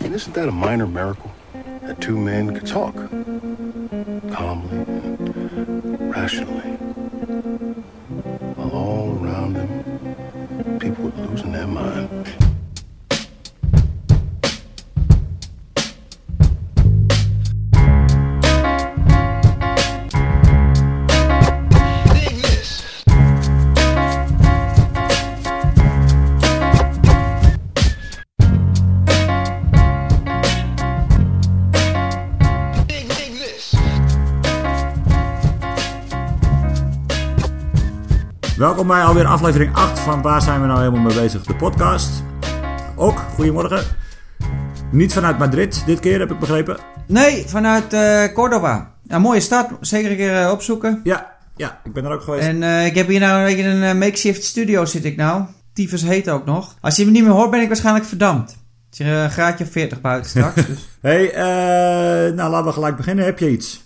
And isn't that a minor miracle? That two men could talk calmly and rationally. While all around them, people were losing their mind. Welkom bij alweer aflevering 8 van Waar zijn we nou helemaal mee bezig? De podcast. Ook, goedemorgen. Niet vanuit Madrid dit keer, heb ik begrepen. Nee, vanuit eh Cordoba. Ja, mooie stad. Zeker een keer eh, opzoeken. Ja, ja, ik ben er ook geweest. En eh, ik heb hier nou een beetje een makeshift studio zit ik nou. Tyfus heet ook nog. Als je me niet meer hoort, ben ik waarschijnlijk verdampt. Het is een graadje of 40 buiten straks. dus. hey, nou laten we gelijk beginnen. Heb je iets?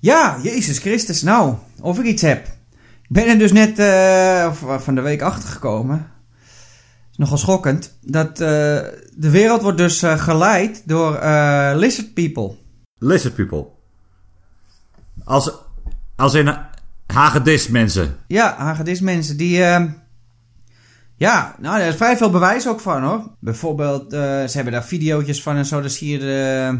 Ja, Jezus Christus. Nou, of ik iets heb. Ik ben er dus net eh, of, van de week achter gekomen. Is nogal schokkend. Dat eh, de wereld wordt dus eh, geleid door eh, lizard people. Lizard people. Als, als in hagedis mensen. Ja, hagedis mensen die... eh, ja, nou, er is vrij veel bewijs ook van hoor. Bijvoorbeeld, eh, ze hebben daar videootjes van en zo. Dan zie je de...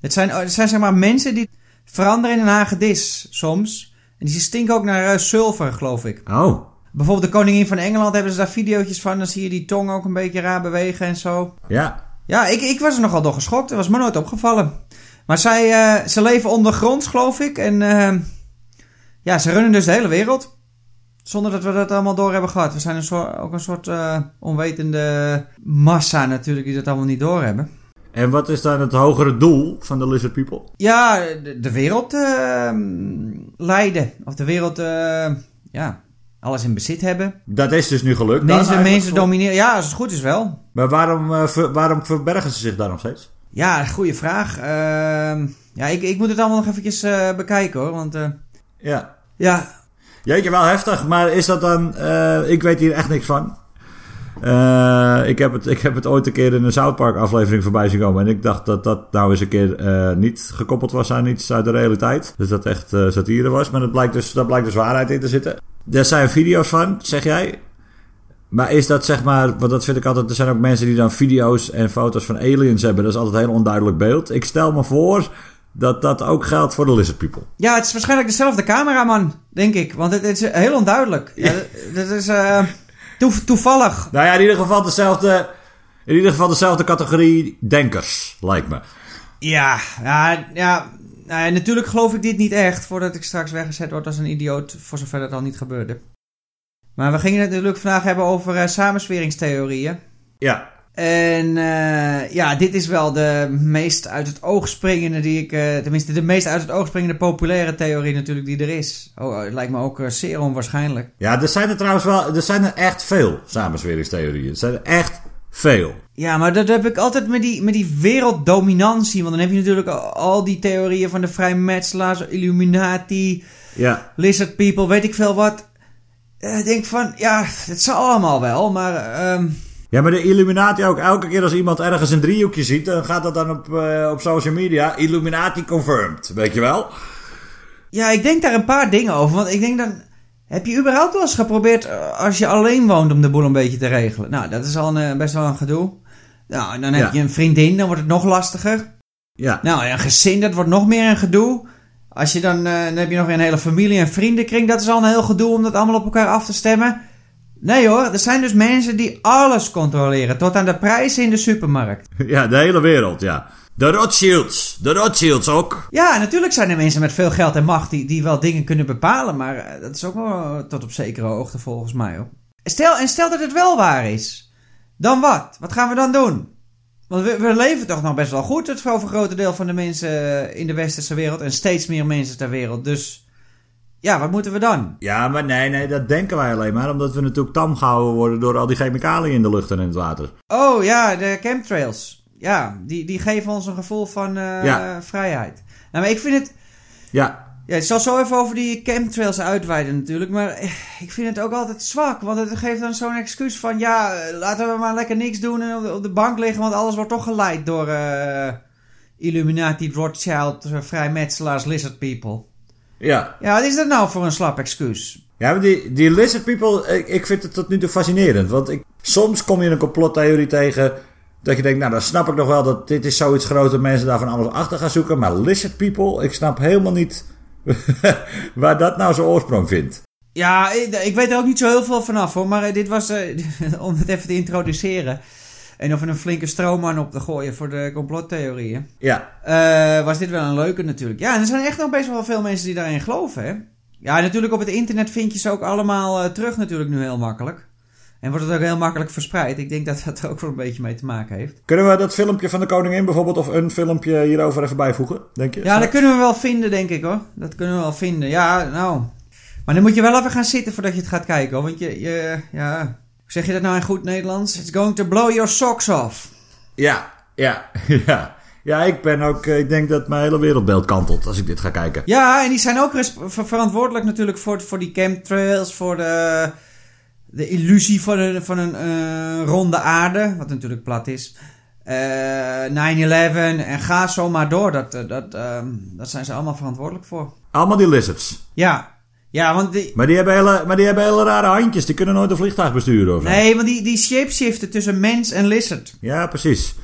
Het zijn, het zijn zeg maar mensen die veranderen in een hagedis soms. En die stinken ook naar sulfur, geloof ik. Oh, Bijvoorbeeld de koningin van Engeland hebben ze daar videootjes van. Dan zie je die tong ook een beetje raar bewegen en zo. ja. Ja, ik, ik was er nogal door geschokt. Dat was me nooit opgevallen. Maar zij, eh, ze leven ondergronds, geloof ik. En eh, ja, ze runnen dus de hele wereld. Zonder dat we dat allemaal door hebben gehad. We zijn een soort, ook een soort eh, onwetende massa natuurlijk die dat allemaal niet doorhebben. En wat is dan het hogere doel van de lizard people? Ja, de, de wereld eh, leiden. Of de wereld, eh, ja, alles in bezit hebben. Dat is dus nu gelukt. Mensen, mensen voor- domineren. Ja, als het goed is wel. Maar waarom, eh, ver- waarom verbergen ze zich daar nog steeds? Ja, goede vraag. Ehm, ja, ik, ik moet het allemaal nog eventjes eh, bekijken hoor. Want Ja. ja, Jeetje, wel heftig. Maar is dat dan... ik weet hier echt niks van. Eh, ik, heb het, ik heb het ooit een keer in een South Park aflevering voorbij zien komen. En ik dacht dat dat nou eens een keer eh, niet gekoppeld was aan iets uit de realiteit. Dus dat echt eh, satire was. Maar dat blijkt dus, daar blijkt dus waarheid in te zitten. Er zijn video's van, zeg jij. Maar is dat zeg maar... Want dat vind ik altijd... Er zijn ook mensen die dan video's en foto's van aliens hebben. Dat is altijd een heel onduidelijk beeld. Ik stel me voor dat dat ook geldt voor de lizard people. ja, het is waarschijnlijk dezelfde cameraman, denk ik. Want het, het is heel onduidelijk. Ja. dat, dat is eh, toe- toevallig. Nou ja, in ieder geval dezelfde, in ieder geval dezelfde categorie denkers, lijkt me. Ja, ja, ja. Nou ja, natuurlijk geloof ik dit niet echt. Voordat ik straks weggezet word als een idioot. Voor zover dat al niet gebeurde. Maar we gingen het natuurlijk vandaag hebben over eh, samensweringstheorieën. Ja. En eh, ja, dit is wel de meest uit het oog springende die ik... eh, tenminste, de meest uit het oog springende populaire theorie natuurlijk die er is. Oh, het lijkt me ook eh, zeer onwaarschijnlijk. Ja, er zijn er trouwens wel, er zijn er echt veel samensweringstheorieën. Er zijn er echt veel. Ja, maar dat heb ik altijd met die, met die werelddominantie. Want dan heb je natuurlijk al, die theorieën van de vrijmetselaars, Illuminati, Ja. Lizard People, weet ik veel wat. Ik denk van, ja, het zal allemaal wel, maar... ehm, Ja, maar de Illuminati ook. Elke keer als iemand ergens een driehoekje ziet, dan gaat dat dan op, eh, op social media. Illuminati confirmed, weet je wel? Ja, ik denk daar een paar dingen over. Want ik denk dan. Heb je überhaupt wel eens geprobeerd eh, als je alleen woont om de boel een beetje te regelen? Nou, dat is al een, eh, best wel een gedoe. Nou, en dan heb Ja. je een vriendin, dan wordt het nog lastiger. Ja. Nou, een gezin, dat wordt nog meer een gedoe. Als je dan, dan heb je nog een hele familie en vriendenkring. Dat is al een heel gedoe om dat allemaal op elkaar af te stemmen. Nee hoor, er zijn dus mensen die alles controleren. Tot aan de prijzen in de supermarkt. Ja, de hele wereld, ja. De Rothschilds. De Rothschilds ook. Ja, natuurlijk zijn er mensen met veel geld en macht die, die wel dingen kunnen bepalen. Maar eh, dat is ook wel eh, tot op zekere hoogte volgens mij. Hoor. Stel, en stel dat het wel waar is. Dan wat? Wat gaan we dan doen? Want we, we leven toch nog best wel goed, het overgrote deel van de mensen eh, in de westerse wereld. En steeds meer mensen ter wereld. Dus ja, wat moeten we dan? Ja, maar nee, nee, dat denken wij alleen maar. Omdat we natuurlijk tam gehouden worden door al die chemicaliën in de lucht en in het water. Oh ja, de chemtrails. Ja, die, die geven ons een gevoel van eh, Ja. vrijheid. Nou, maar ik vind het... Ja, Ja, ik zal zo even over die chemtrails uitweiden natuurlijk. Maar eh, ik vind het ook altijd zwak. Want het geeft dan zo'n excuus van... Ja, eh, laten we maar lekker niks doen en op de, op de bank liggen. Want alles wordt toch geleid door Illuminati, Rothschild, vrijmetselaars, lizard people. Ja. Ja, wat is dat nou voor een slap excuus? Ja, maar die, die lizard people, ik, ik vind het tot nu toe fascinerend. Want ik, soms kom je een complottheorie tegen... Dat je denkt, nou dan snap ik nog wel dat dit is zoiets groot... dat mensen daar van alles achter gaan zoeken. Maar lizard people, ik snap helemaal niet... waar dat nou zijn oorsprong vindt. Ja, ik, ik, weet er ook niet zo heel veel vanaf hoor. Maar dit was, uh, om het even te introduceren... En of een flinke stroomman op te gooien voor de complottheorieën. Ja. Uh, was dit wel een leuke natuurlijk. Ja, en er zijn echt nog best wel veel mensen die daarin geloven, hè. Ja, natuurlijk op het internet vind je ze ook allemaal uh, terug natuurlijk nu heel makkelijk. En wordt het ook heel makkelijk verspreid. Ik denk dat dat er ook wel een beetje mee te maken heeft. Kunnen we dat filmpje van de koningin bijvoorbeeld... of een filmpje hierover even bijvoegen, denk je? Ja, dat kunnen we wel vinden, denk ik hoor. Dat kunnen we wel vinden. Ja, nou... Maar dan moet je wel even gaan zitten voordat je het gaat kijken hoor. Want je, je ja... Zeg je dat nou in goed Nederlands? It's going to blow your socks off. Ja, ja, ja. Ja, ik ben ook... Ik denk dat mijn hele wereldbeeld kantelt als ik dit ga kijken. Ja, en die zijn ook verantwoordelijk natuurlijk voor, voor die chemtrails, voor de de illusie van een, van een uh, ronde aarde, wat natuurlijk plat is. Uh, 9-11 en ga zo maar door. Dat, dat, uh, dat zijn ze allemaal verantwoordelijk voor. Allemaal die lizards? Ja. Ja, want die... Maar die hebben hele, maar die hebben hele rare handjes. Die kunnen nooit een vliegtuig besturen of zo. Nee, want die, die shapeshiften tussen mens en lizard. Ja, precies.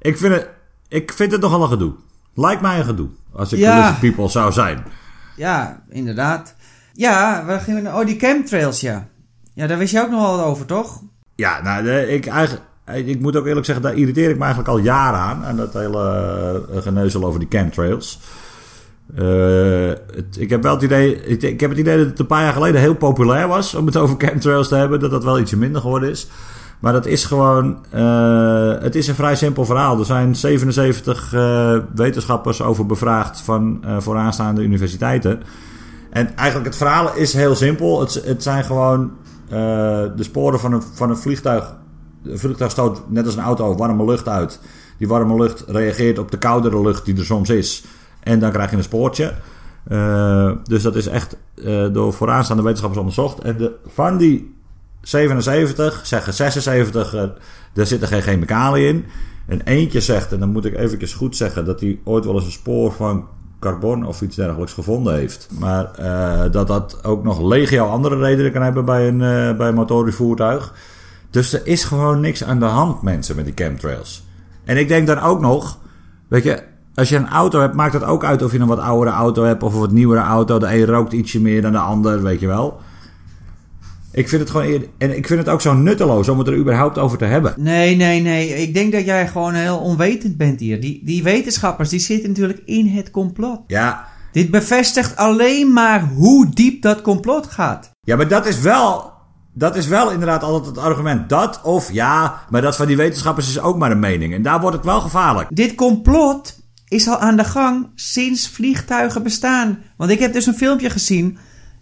Ik vind het, ik vind het nogal een gedoe. Lijkt mij een gedoe. Als ik ja. lizard people zou zijn. Ja, inderdaad. Ja, we gingen... Oh, die chemtrails, ja. Ja, daar wist je ook nog wel wat over, toch? Ja, nou, ik, eigenlijk, ik moet ook eerlijk zeggen, daar irriteer ik me eigenlijk al jaren aan. Aan dat hele uh, geneuzel over die chemtrails. Het, ik heb wel het idee, ik, heb het idee dat het een paar jaar geleden heel populair was om het over chemtrails te hebben. Dat dat wel ietsje minder geworden is. Maar dat is gewoon, uh, het is een vrij simpel verhaal. Er zijn 77 uh, wetenschappers over bevraagd van vooraanstaande universiteiten. En eigenlijk het verhaal is heel simpel. Het, het zijn gewoon de sporen van een, van een vliegtuig. Een vliegtuig stoot net als een auto warme lucht uit. Die warme lucht reageert op de koudere lucht die er soms is. En dan krijg je een spoortje. Uh, dus dat is echt uh, door vooraanstaande wetenschappers onderzocht. En de, van die 77, zeggen 76, uh, daar zitten geen chemicaliën in. En eentje zegt, en dan moet ik eventjes goed zeggen, dat hij ooit wel eens een spoor van carbon of iets dergelijks gevonden heeft. Maar dat dat ook nog legio andere redenen kan hebben bij een, bij een motorisch voertuig. Dus er is gewoon niks aan de hand, mensen, met die chemtrails. En ik denk dan ook nog, weet je, als je een auto hebt, maakt het ook uit of je een wat oudere auto hebt of een wat nieuwere auto. De een rookt ietsje meer dan de ander, weet je wel. Ik vind het gewoon en ik vind het ook zo nutteloos om het er überhaupt over te hebben. Nee, nee, nee. Ik denk dat jij gewoon heel onwetend bent hier. Die, die wetenschappers die zitten natuurlijk in het complot. Ja. Dit bevestigt alleen maar hoe diep dat complot gaat. Ja, maar dat is wel. Dat is wel inderdaad altijd het argument. Dat of ja, maar dat van die wetenschappers is ook maar een mening. En daar wordt het wel gevaarlijk. Dit complot is al aan de gang sinds vliegtuigen bestaan. Want ik heb dus een filmpje gezien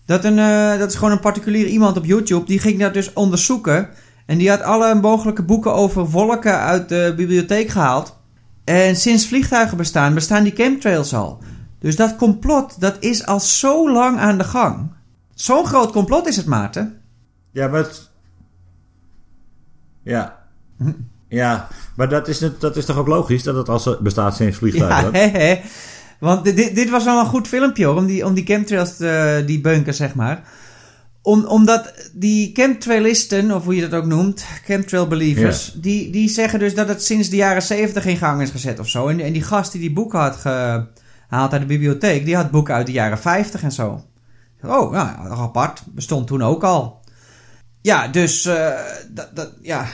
dat, een, uh, dat is gewoon een particulier iemand op YouTube. Die ging dat dus onderzoeken. En die had alle mogelijke boeken over wolken uit de bibliotheek gehaald. En sinds vliegtuigen bestaan, bestaan die chemtrails al. Dus dat complot, dat is al zo lang aan de gang. Zo'n groot complot is het, Maarten. Ja, maar... Het... Ja. Ja, maar dat is, dat is toch ook logisch dat het als bestaat sinds vliegtuigen? Ja, hè, hè. Want dit, dit was wel een goed filmpje hoor, om die, om die chemtrails te, die bunker, zeg maar. Om, omdat die chemtrailisten, of hoe je dat ook noemt, chemtrail believers, die, die zeggen dus dat het sinds de jaren 70 in gang is gezet of zo. En, en die gast die die boeken had gehaald uit de bibliotheek, die had boeken uit de jaren 50 en zo. Oh, ja, apart. Bestond toen ook al. Ja, dus uh, dat, dat, ja,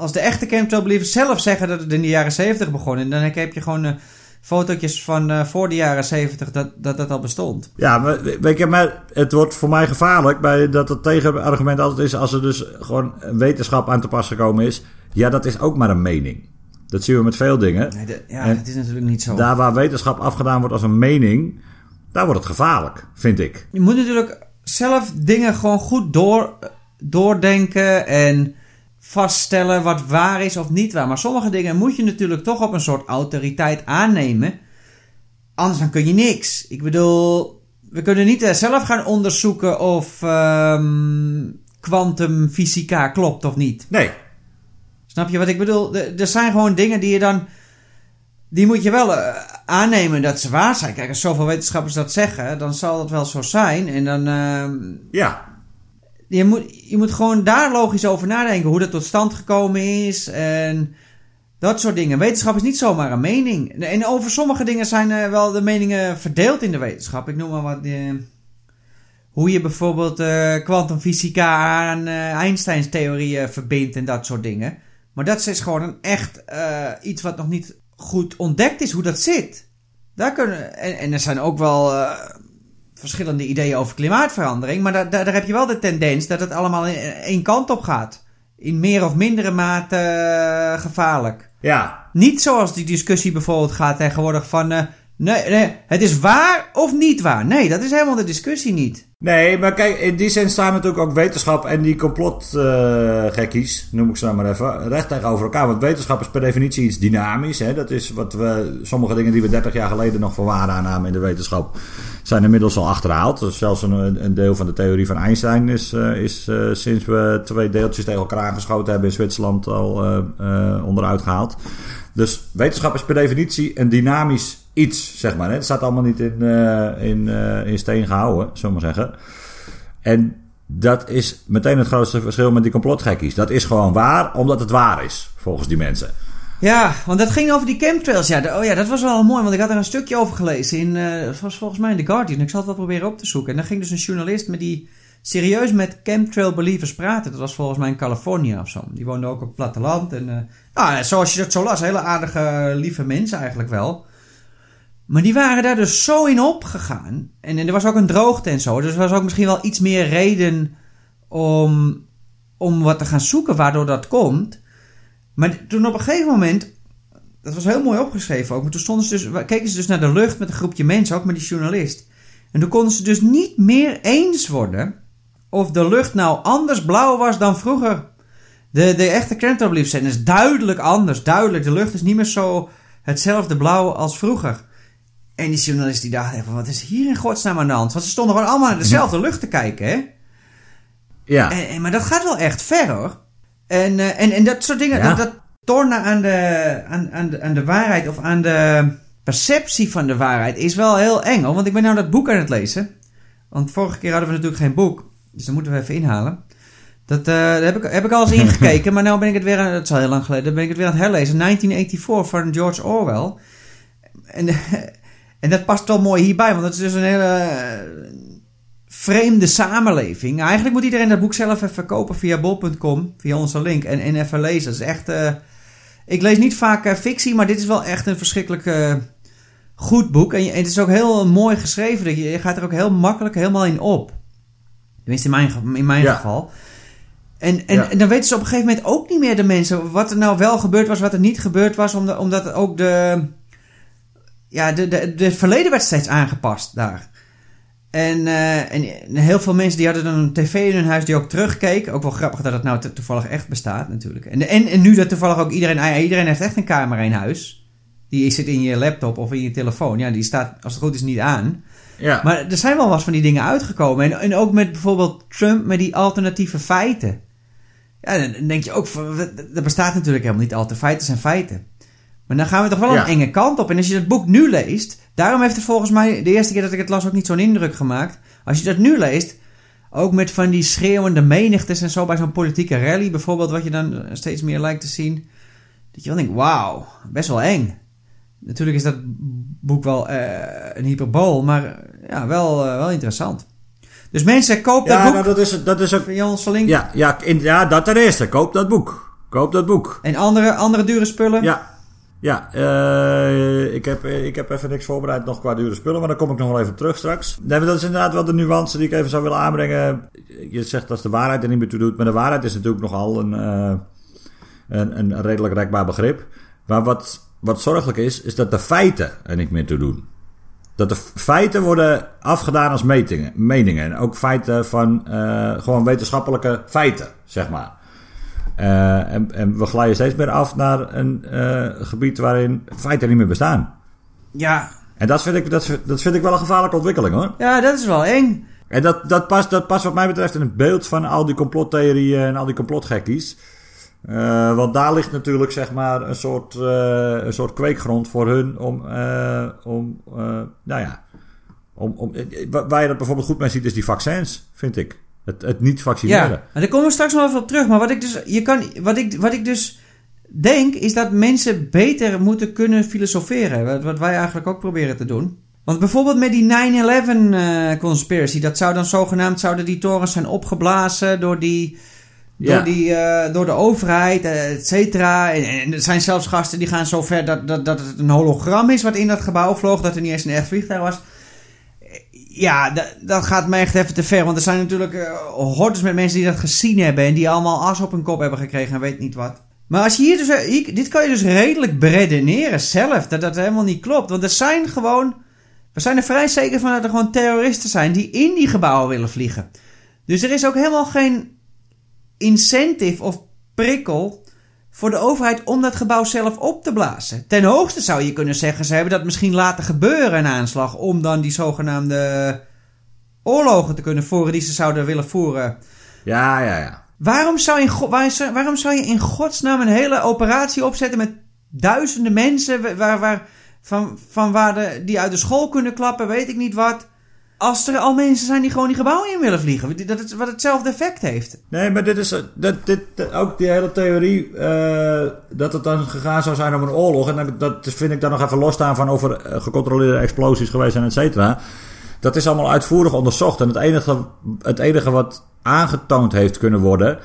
als de echte chemtrail believers zelf zeggen dat het in de jaren 70 begonnen, dan heb je gewoon... Uh, fotootjes van uh, voor de jaren 70 dat, dat dat al bestond. Ja, maar, weet je, maar het wordt voor mij gevaarlijk bij dat het tegenargument altijd is als er dus gewoon wetenschap aan te pas gekomen is. Ja, dat is ook maar een mening. Dat zien we met veel dingen. Nee, de, ja, het is natuurlijk niet zo. Daar waar wetenschap afgedaan wordt als een mening, daar wordt het gevaarlijk, vind ik. Je moet natuurlijk zelf dingen gewoon goed door, doordenken en vaststellen wat waar is of niet waar. Maar sommige dingen moet je natuurlijk toch op een soort autoriteit aannemen. anders dan kun je niks. Ik bedoel, we kunnen niet eh, zelf gaan onderzoeken of ehm, kwantumfysica klopt of niet. Nee. Snap je wat ik bedoel? Er zijn gewoon dingen die je dan. Die moet je wel eh, aannemen dat ze waar zijn. Kijk, als zoveel wetenschappers dat zeggen, dan zal dat wel zo zijn. En dan. ehm, Ja. Je moet, je moet gewoon daar logisch over nadenken. Hoe dat tot stand gekomen is. En dat soort dingen. Wetenschap is niet zomaar een mening. En over sommige dingen zijn eh, wel de meningen verdeeld in de wetenschap. Ik noem maar wat. eh, hoe je bijvoorbeeld eh, kwantumfysica aan eh, Einsteins theorieën verbindt en dat soort dingen. Maar dat is gewoon een echt iets wat nog niet goed ontdekt is hoe dat zit. Daar kunnen, en, en er zijn ook wel verschillende ideeën over klimaatverandering. Maar daar, daar, daar heb je wel de tendens dat het allemaal in één kant op gaat. In meer of mindere mate eh, gevaarlijk. Ja. Niet zoals die discussie bijvoorbeeld gaat tegenwoordig van... eh, nee, nee, het is waar of niet waar. Nee, dat is helemaal de discussie niet. Nee, maar kijk, in die zin staan natuurlijk ook wetenschap en die complotgekkies, noem ik ze nou maar even, recht tegenover elkaar. Want wetenschap is per definitie iets dynamisch. Hè? Dat is wat we, sommige dingen die we 30 jaar geleden nog voor waar aannamen in de wetenschap, zijn inmiddels al achterhaald. Dus zelfs een, een deel van de theorie van Einstein is, eh, is eh, sinds we twee deeltjes tegen elkaar aangeschoten hebben in Zwitserland al eh, onderuit gehaald. Dus wetenschap is per definitie een dynamisch iets, zeg maar. Hè? Het staat allemaal niet in, in, in steen gehouden, zullen we maar zeggen. En dat is meteen het grootste verschil met die complotgekkies. Dat is gewoon waar, omdat het waar is, volgens die mensen. Ja, want dat ging over die chemtrails. Ja, oh ja, dat was wel mooi, want ik had er een stukje over gelezen. In, eh, het was volgens mij in The Guardian. Ik zal het wel proberen op te zoeken. En dan ging dus een journalist met die serieus met chemtrail believers praten. Dat was volgens mij in Californië of zo. Die woonde ook op het platteland. En, eh, nou, zoals je dat zo las, hele aardige, lieve mensen eigenlijk wel. Maar die waren daar dus zo in opgegaan. En, en er was ook een droogte en zo. Dus er was ook misschien wel iets meer reden om, om wat te gaan zoeken waardoor dat komt. Maar toen op een gegeven moment, dat was heel mooi opgeschreven ook, maar toen stonden ze dus, keken ze dus naar de lucht met een groepje mensen, ook met die journalist. En toen konden ze dus niet meer eens worden of de lucht nou anders blauw was dan vroeger. De, de echte krentenblief zijn is duidelijk anders, duidelijk. De lucht is niet meer zo hetzelfde blauw als vroeger. En die journalist die dacht even, wat is hier in godsnaam aan de hand? Want ze stonden gewoon allemaal naar dezelfde lucht te kijken, hè? Ja, En, en- maar dat gaat wel echt ver hoor. En, eh, en, en dat soort dingen, Ja. dat, dat tornen aan de, aan, aan, de, aan de waarheid of aan de perceptie van de waarheid is wel heel eng hoor. Want ik ben nou dat boek aan het lezen. Want vorige keer hadden we natuurlijk geen boek. Dus dan moeten we even inhalen. Dat eh, daar heb, ik, heb ik al eens ingekeken, maar nu ben ik het weer, aan, dat is al heel lang geleden, ben ik het weer aan het herlezen. 1984 van George Orwell. En, en dat past wel mooi hierbij, want dat is dus een hele vreemde samenleving. Eigenlijk moet iedereen dat boek zelf even kopen via bol.com, via onze link, en, en even lezen. Dat is echt... eh, ik lees niet vaak eh, fictie, maar dit is wel echt een verschrikkelijk eh, goed boek. En, het is ook heel mooi geschreven. dat Je, je gaat er ook heel makkelijk helemaal in op. Tenminste in mijn, in mijn Ja. geval. En, en, Ja. en dan weten ze op een gegeven moment ook niet meer de mensen... wat er nou wel gebeurd was, wat er niet gebeurd was. Omdat, omdat ook de... Ja, de, de, de verleden werd steeds aangepast daar. En, eh, en heel veel mensen die hadden dan een tv in hun huis die ook terugkeek. Ook wel grappig dat het nou to- toevallig echt bestaat natuurlijk. En, en, en nu dat toevallig ook iedereen... ah iedereen heeft echt een camera in huis. Die zit in je laptop of in je telefoon. Ja, die staat als het goed is niet aan. ja. Maar er zijn wel wat van die dingen uitgekomen. En, en ook met bijvoorbeeld Trump met die alternatieve feiten. Ja, dan denk je ook, dat- dat bestaat natuurlijk helemaal niet altijd. Feiten zijn feiten. Maar dan gaan we toch wel Ja. een enge kant op. En als je dat boek nu leest, daarom heeft het volgens mij de eerste keer dat ik het las ook niet zo'n indruk gemaakt. Als je dat nu leest, ook met van die schreeuwende menigtes en zo bij zo'n politieke rally bijvoorbeeld, wat je dan steeds meer lijkt te zien. Dat je wel denkt, wauw, best wel eng. Natuurlijk is dat boek wel eh, een hyperbool, maar eh, ja, wel, eh, wel interessant. Dus mensen, koop dat ja boek nou, dat, is, dat is ook... via onze link. Ja, ja, in, ja, dat ten eerste. Koop dat boek. Koop dat boek. En andere, andere dure spullen. Ja. Ja, eh, ik, heb, ik heb even niks voorbereid nog qua dure spullen, maar daar kom ik nog wel even op terug straks. Dat is inderdaad wel de nuance die ik even zou willen aanbrengen. Je zegt dat de waarheid er niet meer toe doet, maar de waarheid is natuurlijk nogal een, eh, een, een redelijk rekbaar begrip. Maar wat, wat zorgelijk is, is dat de feiten er niet meer toe doen. Dat de feiten worden afgedaan als metingen, meningen. En ook feiten van eh, gewoon wetenschappelijke feiten, zeg maar. Eh, en, en we glijden steeds meer af naar een eh, gebied waarin feiten niet meer bestaan. Ja, En dat vind ik, dat, dat vind ik wel een gevaarlijke ontwikkeling hoor. Ja, dat is wel eng. En dat, dat, past, dat past wat mij betreft in het beeld van al die complottheorieën en al die complotgekkies. Eh, want daar ligt natuurlijk zeg maar een soort, een soort kweekgrond voor hun om, om nou ja, om, om, wa- waar je dat bijvoorbeeld goed mee ziet is die vaccins, vind ik. Het, het niet vaccineren. Ja, maar daar komen we straks nog even op terug. Maar wat ik dus, je kan, wat ik, wat ik dus denk, is dat mensen beter moeten kunnen filosoferen. Wat, wat wij eigenlijk ook proberen te doen. Want bijvoorbeeld met die 9-11 eh, conspiracy, dat zou dan zogenaamd, zouden die torens zijn opgeblazen door die... Door, Ja. die, eh, door de overheid, eh, et cetera. En, en er zijn zelfs gasten die gaan zo ver dat, dat, dat het een hologram is wat in dat gebouw vloog. Dat er niet eens een echt vliegtuig was. Ja, dat, gaat me echt even te ver. Want er zijn natuurlijk eh, hordes met mensen die dat gezien hebben. En die allemaal as op hun kop hebben gekregen en weet niet wat. Maar als je hier dus... eh, dit kan je dus redelijk beredeneren zelf. Dat dat helemaal niet klopt. Want er zijn gewoon... We zijn er vrij zeker van dat er gewoon terroristen zijn die in die gebouwen willen vliegen. Dus er is ook helemaal geen incentive of prikkel voor de overheid om dat gebouw zelf op te blazen. Ten hoogste zou je kunnen zeggen, ze hebben dat misschien laten gebeuren, een aanslag, om dan die zogenaamde oorlogen te kunnen voeren die ze zouden willen voeren. Ja, ja, ja. Waarom zou, je, in waarom zou je in godsnaam een hele operatie opzetten met duizenden mensen wa- waar, waar, van, van waar de, die uit de school kunnen klappen, weet ik niet wat. Als er al mensen zijn die gewoon die gebouwen in willen vliegen, dat het, wat hetzelfde effect heeft. Nee, maar dit is eh, dat, dit, ook die hele theorie eh, dat het dan gegaan zou zijn om een oorlog. En dat, vind ik dan nog even losstaan van of er eh, gecontroleerde explosies geweest zijn, et cetera. Dat is allemaal uitvoerig onderzocht. En het enige, het enige wat aangetoond heeft kunnen worden,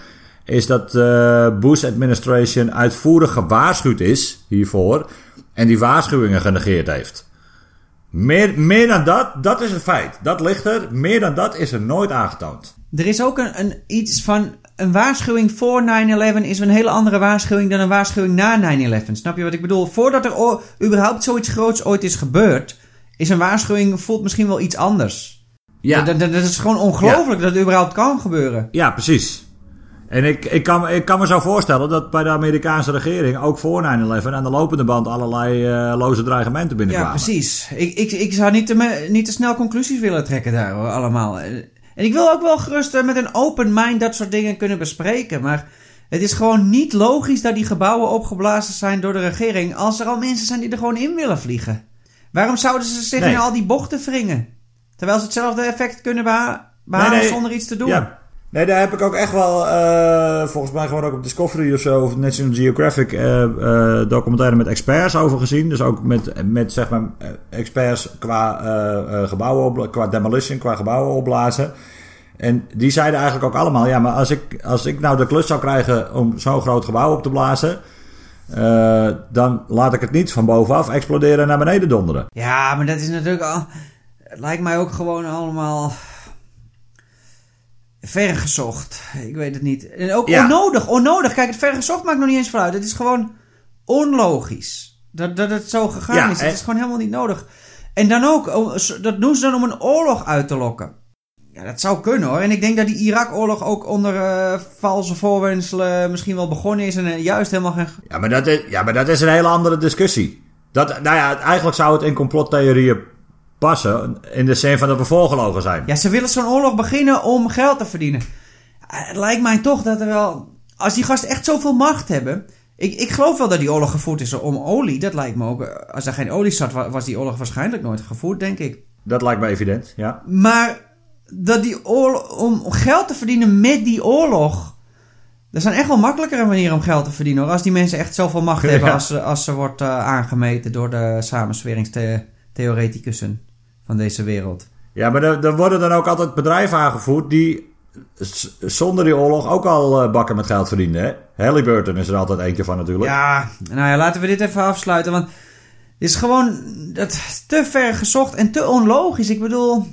is dat de Bush administration uitvoerig gewaarschuwd is hiervoor. En die waarschuwingen genegeerd heeft. Meer, meer dan dat, dat is een feit. Dat ligt er. Meer dan dat is er nooit aangetoond. Er is ook een, een, iets van. Een waarschuwing voor 9-11 is een hele andere waarschuwing dan een waarschuwing na 9-11. Snap je wat ik bedoel? Voordat er überhaupt zoiets groots ooit is gebeurd, is een waarschuwing voelt misschien wel iets anders. Ja, Dat, dat, dat is gewoon ongelooflijk dat het überhaupt kan gebeuren. Ja, precies. En ik, ik, kan, ik kan me zo voorstellen dat bij de Amerikaanse regering ook voor 9-11 aan de lopende band allerlei eh, loze dreigementen Ja, binnenkwamen. precies. Ik, ik, ik zou niet te, me- niet te snel conclusies willen trekken daar hoor, allemaal. En ik wil ook wel gerust eh, met een open mind dat soort dingen kunnen bespreken. Maar het is gewoon niet logisch dat die gebouwen opgeblazen zijn door de regering. als er al mensen zijn die er gewoon in willen vliegen. Waarom zouden ze zich Nee. in al die bochten wringen? Terwijl ze hetzelfde effect kunnen beha- behalen Nee, nee. zonder iets te doen. Ja. Nee, daar heb ik ook echt wel, eh, volgens mij gewoon ook op Discovery of zo, of National Geographic, eh, documentaire met experts over gezien. Dus ook met, met zeg maar, experts qua gebouwen, qua demolition, qua gebouwen opblazen. En die zeiden eigenlijk ook allemaal, ja, maar als ik, als ik nou de klus zou krijgen om zo'n groot gebouw op te blazen, dan laat ik het niet van bovenaf exploderen en naar beneden donderen. Ja, maar dat is natuurlijk al. Lijkt mij ook gewoon allemaal. Vergezocht. Ik weet het niet. En ook Ja. onnodig, onnodig. Kijk, het vergezocht maakt nog niet eens vooruit. Het is gewoon onlogisch. Dat, dat het zo gegaan Ja, is. Het is gewoon helemaal niet nodig. En dan ook, dat doen ze dan om een oorlog uit te lokken. Ja, dat zou kunnen hoor. En ik denk dat die Irak-oorlog ook onder eh, valse voorwenselen misschien wel begonnen is. En eh, juist helemaal geen. Ja maar, dat is, ja, maar dat is een hele andere discussie. Dat, nou ja, eigenlijk zou het in complottheorieën passen. In de zin van dat we voorgelogen zijn. Ja, ze willen zo'n oorlog beginnen om geld te verdienen. Eh, Het lijkt mij toch dat er wel... Als die gasten echt zoveel macht hebben... Ik, ik geloof wel dat die oorlog gevoerd is om olie. Dat lijkt me ook... eh, Als er geen olie zat, wa- was die oorlog waarschijnlijk nooit gevoerd, denk ik. Dat lijkt me evident, ja. Maar dat die oorlog... Om geld te verdienen met die oorlog... Er zijn echt wel makkelijkere manieren om geld te verdienen, hoor. Als die mensen echt zoveel macht Ja. hebben als, ze- als ze wordt eh, aangemeten door de samensweringstheoreticussen van deze wereld. Ja, maar er, er worden dan ook altijd bedrijven aangevoerd die zonder die oorlog ook al eh, bakken met geld verdienen. Hè? Halliburton is er altijd eentje van natuurlijk. Ja, nou ja, laten we dit even afsluiten. Want het is gewoon dat te ver gezocht en te onlogisch. Ik bedoel,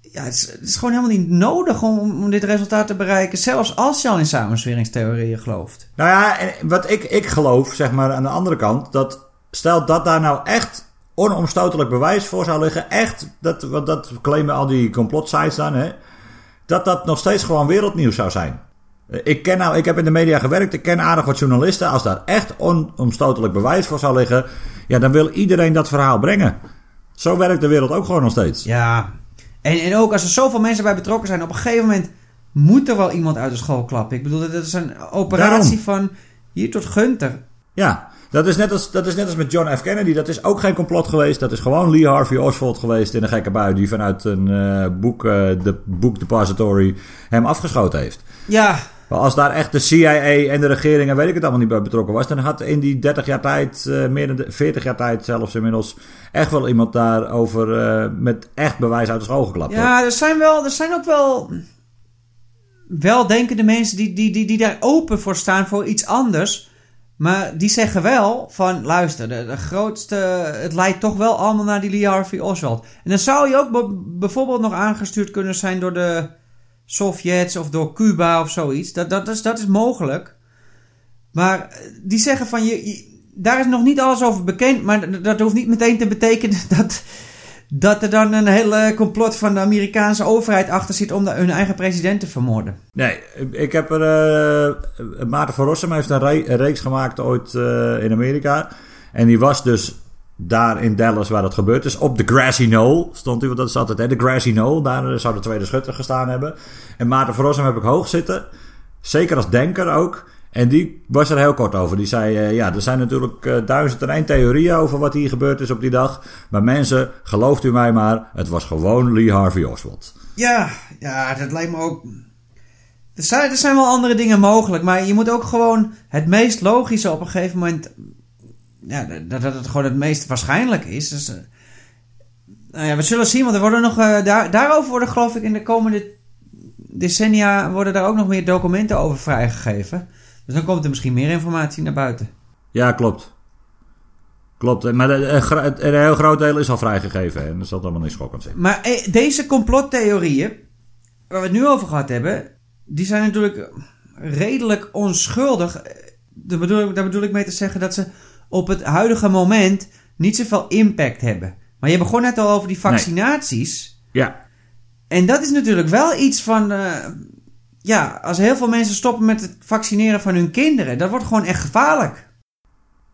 ja, het, is, het is gewoon helemaal niet nodig om, om dit resultaat te bereiken. Zelfs als je al in samensweringstheorieën gelooft. Nou ja, wat ik, ik geloof, zeg maar aan de andere kant, dat stel dat daar nou echt onomstotelijk bewijs voor zou liggen, echt, dat, wat dat claimen al die complotsites dan, hè, dat dat nog steeds gewoon wereldnieuws zou zijn. Eh, Ik, ken nou, ik heb in de media gewerkt, ik ken aardig wat journalisten. Als daar echt onomstotelijk bewijs voor zou liggen, ja, dan wil iedereen dat verhaal brengen. Zo werkt de wereld ook gewoon nog steeds. Ja. En, en ook als er zoveel mensen bij betrokken zijn, op een gegeven moment moet er wel iemand uit de school klappen. Ik bedoel, dat is een operatie van hier tot Gunter. Ja, dat is, net als, dat is net als met John F. Kennedy. Dat is ook geen complot geweest. Dat is gewoon Lee Harvey Oswald geweest in een gekke bui. Die vanuit een uh, boek, uh, de Book Depository, hem afgeschoten heeft. Ja. Maar als daar echt de CIA en de regering en weet ik het allemaal niet bij betrokken was, dan had in die 30 jaar tijd, uh, meer dan 40 jaar tijd zelfs inmiddels, echt wel iemand daarover met echt bewijs uit de school geklapt. Ja, er zijn, wel, er zijn ook wel weldenkende mensen die, die, die, die daar open voor staan voor iets anders. Maar die zeggen wel van, luister, de, grootste, het leidt toch wel allemaal naar die Lee Harvey Oswald. En dan zou je ook bijvoorbeeld nog aangestuurd kunnen zijn door de Sovjets of door Cuba of zoiets. Dat, dat, is, dat is mogelijk. Maar die zeggen van, je, daar is nog niet alles over bekend, maar dat hoeft niet meteen te betekenen dat, dat er dan een hele complot van de Amerikaanse overheid achter zit om hun eigen president te vermoorden. Nee, ik heb er. Uh, Maarten van Rossum heeft een, re reeks gemaakt ooit uh, in Amerika. En die was dus daar in Dallas waar dat gebeurd is. Op de Grassy Knoll stond hij, want dat is altijd hè, de Grassy Knoll. Daar zou de tweede schutter gestaan hebben. En Maarten van Rossum heb ik hoog zitten. Zeker als denker ook. En die was er heel kort over. Die zei: uh, Ja, er zijn natuurlijk uh, duizend en één theorieën over wat hier gebeurd is op die dag. Maar mensen, gelooft u mij maar, het was gewoon Lee Harvey Oswald. Ja, ja dat lijkt me ook. Er zijn, er zijn wel andere dingen mogelijk. Maar je moet ook gewoon het meest logische op een gegeven moment. Ja, dat, dat het gewoon het meest waarschijnlijk is. Dus, uh, nou ja, we zullen zien, want er worden nog. daar, daarover worden, geloof ik, in de komende decennia. worden daar ook nog meer documenten over vrijgegeven. Dus dan komt er misschien meer informatie naar buiten. Ja, klopt. Klopt, maar een heel groot deel is al vrijgegeven. En dat zal allemaal niet schokkend zijn. Maar eh, deze complottheorieën, waar we het nu over gehad hebben, die zijn natuurlijk redelijk onschuldig. Daar bedoel, daar bedoel ik mee te zeggen dat ze op het huidige moment niet zoveel impact hebben. Maar je begon net al over die vaccinaties. Nee. Ja. En dat is natuurlijk wel iets van. Uh, ja, als heel veel mensen stoppen met het vaccineren van hun kinderen, dat wordt gewoon echt gevaarlijk.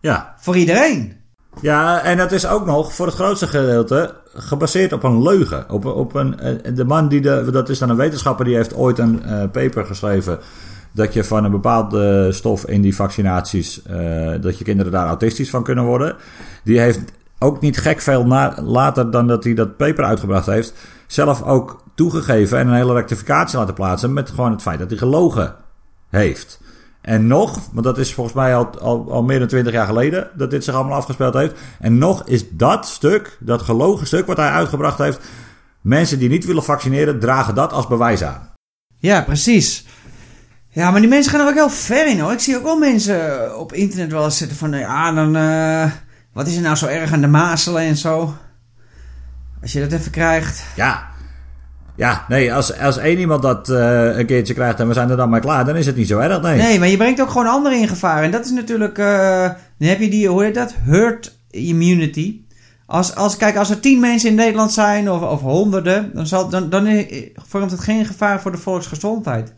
Ja. Voor iedereen. Ja, en dat is ook nog voor het grootste gedeelte gebaseerd op een leugen. Op, op een, eh, de man die de, dat is dan een wetenschapper die heeft ooit een uh, paper geschreven. Dat je van een bepaalde stof in die vaccinaties, uh, dat je kinderen daar autistisch van kunnen worden. Die heeft ook niet gek veel na, later dan dat hij dat paper uitgebracht heeft, zelf ook toegegeven en een hele rectificatie laten plaatsen met gewoon het feit dat hij gelogen heeft. En nog, want dat is volgens mij al, al, al meer dan twintig jaar geleden dat dit zich allemaal afgespeeld heeft. En nog is dat stuk, dat gelogen stuk wat hij uitgebracht heeft, mensen die niet willen vaccineren, dragen dat als bewijs aan. Ja, precies. Ja, maar die mensen gaan er ook heel ver in hoor. Ik zie ook wel mensen op internet wel eens zitten van, ja, dan, uh, wat is er nou zo erg aan de mazelen en zo? Als je dat even krijgt. Ja, ja, nee, als, als één iemand dat uh, een keertje krijgt en we zijn er dan maar klaar, dan is het niet zo erg, nee. Nee, maar je brengt ook gewoon anderen in gevaar. En dat is natuurlijk, uh, dan heb je die, hoe heet dat? Herd immunity. Als, als, kijk, als er tien mensen in Nederland zijn, of, of honderden, dan, zal, dan, dan vormt het geen gevaar voor de volksgezondheid.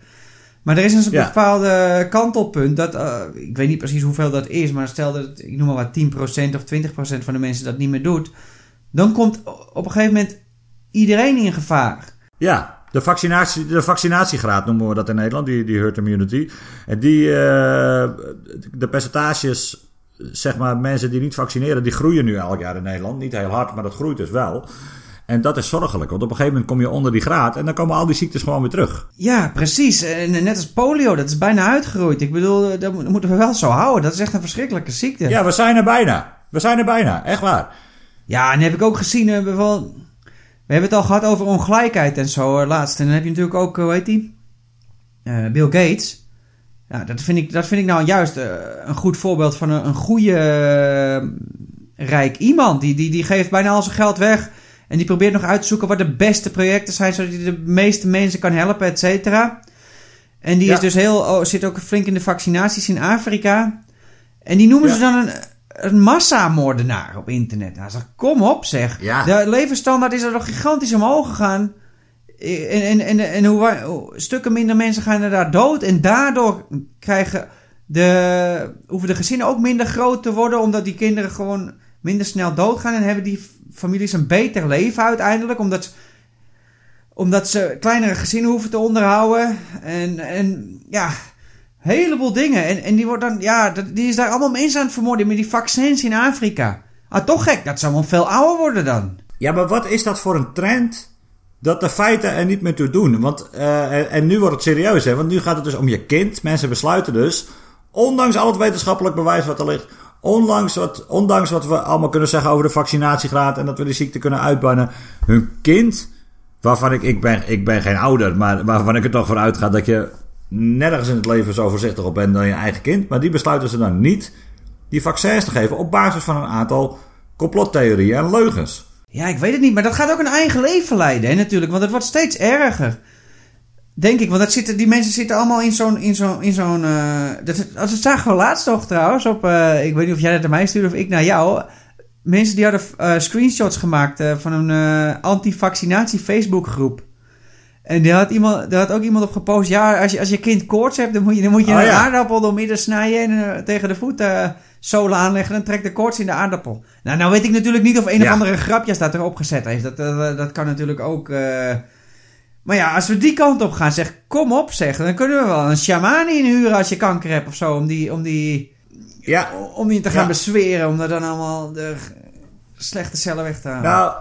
Maar er is een ja. bepaalde kantelpunt. Dat, uh, ik weet niet precies hoeveel dat is, maar stel dat, ik noem maar wat, 10% of 20% van de mensen dat niet meer doet. Dan komt op een gegeven moment iedereen in gevaar. Ja, de, vaccinatie, de vaccinatiegraad noemen we dat in Nederland, die, die herd immunity. En die, uh, de percentages, zeg maar, mensen die niet vaccineren, die groeien nu elk jaar in Nederland. Niet heel hard, maar dat groeit dus wel. En dat is zorgelijk, want op een gegeven moment kom je onder die graad en dan komen al die ziektes gewoon weer terug. Ja, precies. En net als polio, dat is bijna uitgeroeid. Ik bedoel, dat moeten we wel zo houden. Dat is echt een verschrikkelijke ziekte. Ja, we zijn er bijna. We zijn er bijna, echt waar. Ja, en heb ik ook gezien, uh, bijvoorbeeld we hebben het al gehad over ongelijkheid en zo laatst. En dan heb je natuurlijk ook, hoe heet die? Uh, Bill Gates. Ja, dat vind ik, dat vind ik nou juist een goed voorbeeld van een, een goede rijk iemand. Die, die, die geeft bijna al zijn geld weg. En die probeert nog uit te zoeken wat de beste projecten zijn, zodat hij de meeste mensen kan helpen, et cetera. En die is dus heel, oh, zit ook flink in de vaccinaties in Afrika. En die noemen ja. ze dan een, een massamoordenaar op internet. Hij zegt, kom op zeg. Ja. De levensstandaard is er nog gigantisch omhoog gegaan. En, en, en, en hoe, stukken minder mensen gaan er daar dood. En daardoor krijgen de, hoeven de gezinnen ook minder groot te worden. Omdat die kinderen gewoon minder snel doodgaan en hebben die families een beter leven uiteindelijk, omdat, omdat ze kleinere gezinnen hoeven te onderhouden. En, en ja, heleboel dingen. En, en die, wordt dan, ja, die is daar allemaal mensen aan het vermoorden met die vaccins in Afrika. Ah, toch gek dat ze allemaal veel ouder worden dan. Ja, maar wat is dat voor een trend? Dat de feiten er niet meer toe doen. Want, eh, en, en nu wordt het serieus, hè? Want nu gaat het dus om je kind. Mensen besluiten dus, ondanks al het wetenschappelijk bewijs wat er ligt, ondanks wat, ondanks wat we allemaal kunnen zeggen over de vaccinatiegraad en dat we de ziekte kunnen uitbannen, hun kind, waarvan ik, ik ben, ik ben geen ouder, maar waarvan ik er toch voor uitga dat je nergens in het leven zo voorzichtig op bent dan je eigen kind, maar die besluiten ze dan niet die vaccins te geven op basis van een aantal complottheorieën en leugens. Ja, ik weet het niet, maar dat gaat ook een eigen leven leiden, hè, natuurlijk. Want het wordt steeds erger. Denk ik, want zitten, die mensen zitten allemaal in zo'n. In zo'n, in zo'n eh, dat, dat zagen we laatst toch trouwens. Op, eh, ik weet niet of jij dat naar mij stuurde of ik naar jou. Mensen die hadden eh, screenshots gemaakt van een anti-vaccinatie Facebookgroep. En daar had, iemand, daar had ook iemand op gepost. Ja, als je, als je kind koorts hebt, dan moet je, dan moet je Oh, een ja. aardappel door midden snijden en eh, tegen de voet eh, zolen aanleggen. Dan trekt de koorts in de aardappel. Nou, nou weet ik natuurlijk niet of een of andere grapjes dat erop gezet heeft. Dat, dat, dat kan natuurlijk ook. eh, Maar ja, als we die kant op gaan, zeg kom op, zeg. Dan kunnen we wel een shaman inhuren als je kanker hebt of zo. Om die, om die, Ja, om die te gaan Ja. besweren. Om er dan allemaal de slechte cellen weg te halen. Nou,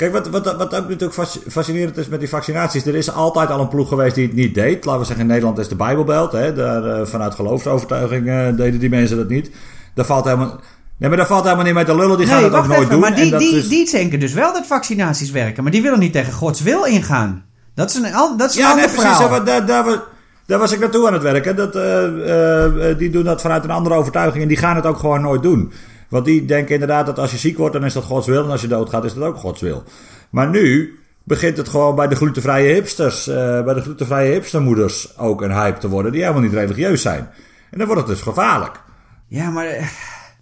kijk, wat, wat, wat ook natuurlijk fasc- fascinerend is met die vaccinaties. Er is altijd al een ploeg geweest die het niet deed. Laten we zeggen, in Nederland is de Bijbelbelt. Hè? Daar, eh, vanuit geloofsovertuiging eh, deden die mensen dat niet. Daar valt helemaal... Nee, maar daar valt helemaal niet mee te lullen. Die gaan nee, het ook nooit even, doen. maar die, die, is- die denken dus wel dat vaccinaties werken. Maar die willen niet tegen Gods wil ingaan. Dat is een, dat is een Ja, nee, ander precies. verhaal. Daar, daar, daar, wa- daar was ik naartoe aan het werken. Dat, eh, die doen dat vanuit een andere overtuiging. En die gaan het ook gewoon nooit doen. Want die denken inderdaad dat als je ziek wordt, dan is dat Gods wil. En als je doodgaat, is dat ook Gods wil. Maar nu begint het gewoon bij de glutenvrije hipsters, eh, bij de glutenvrije hipstermoeders ook een hype te worden. Die helemaal niet religieus zijn. En dan wordt het dus gevaarlijk. Ja, maar eh,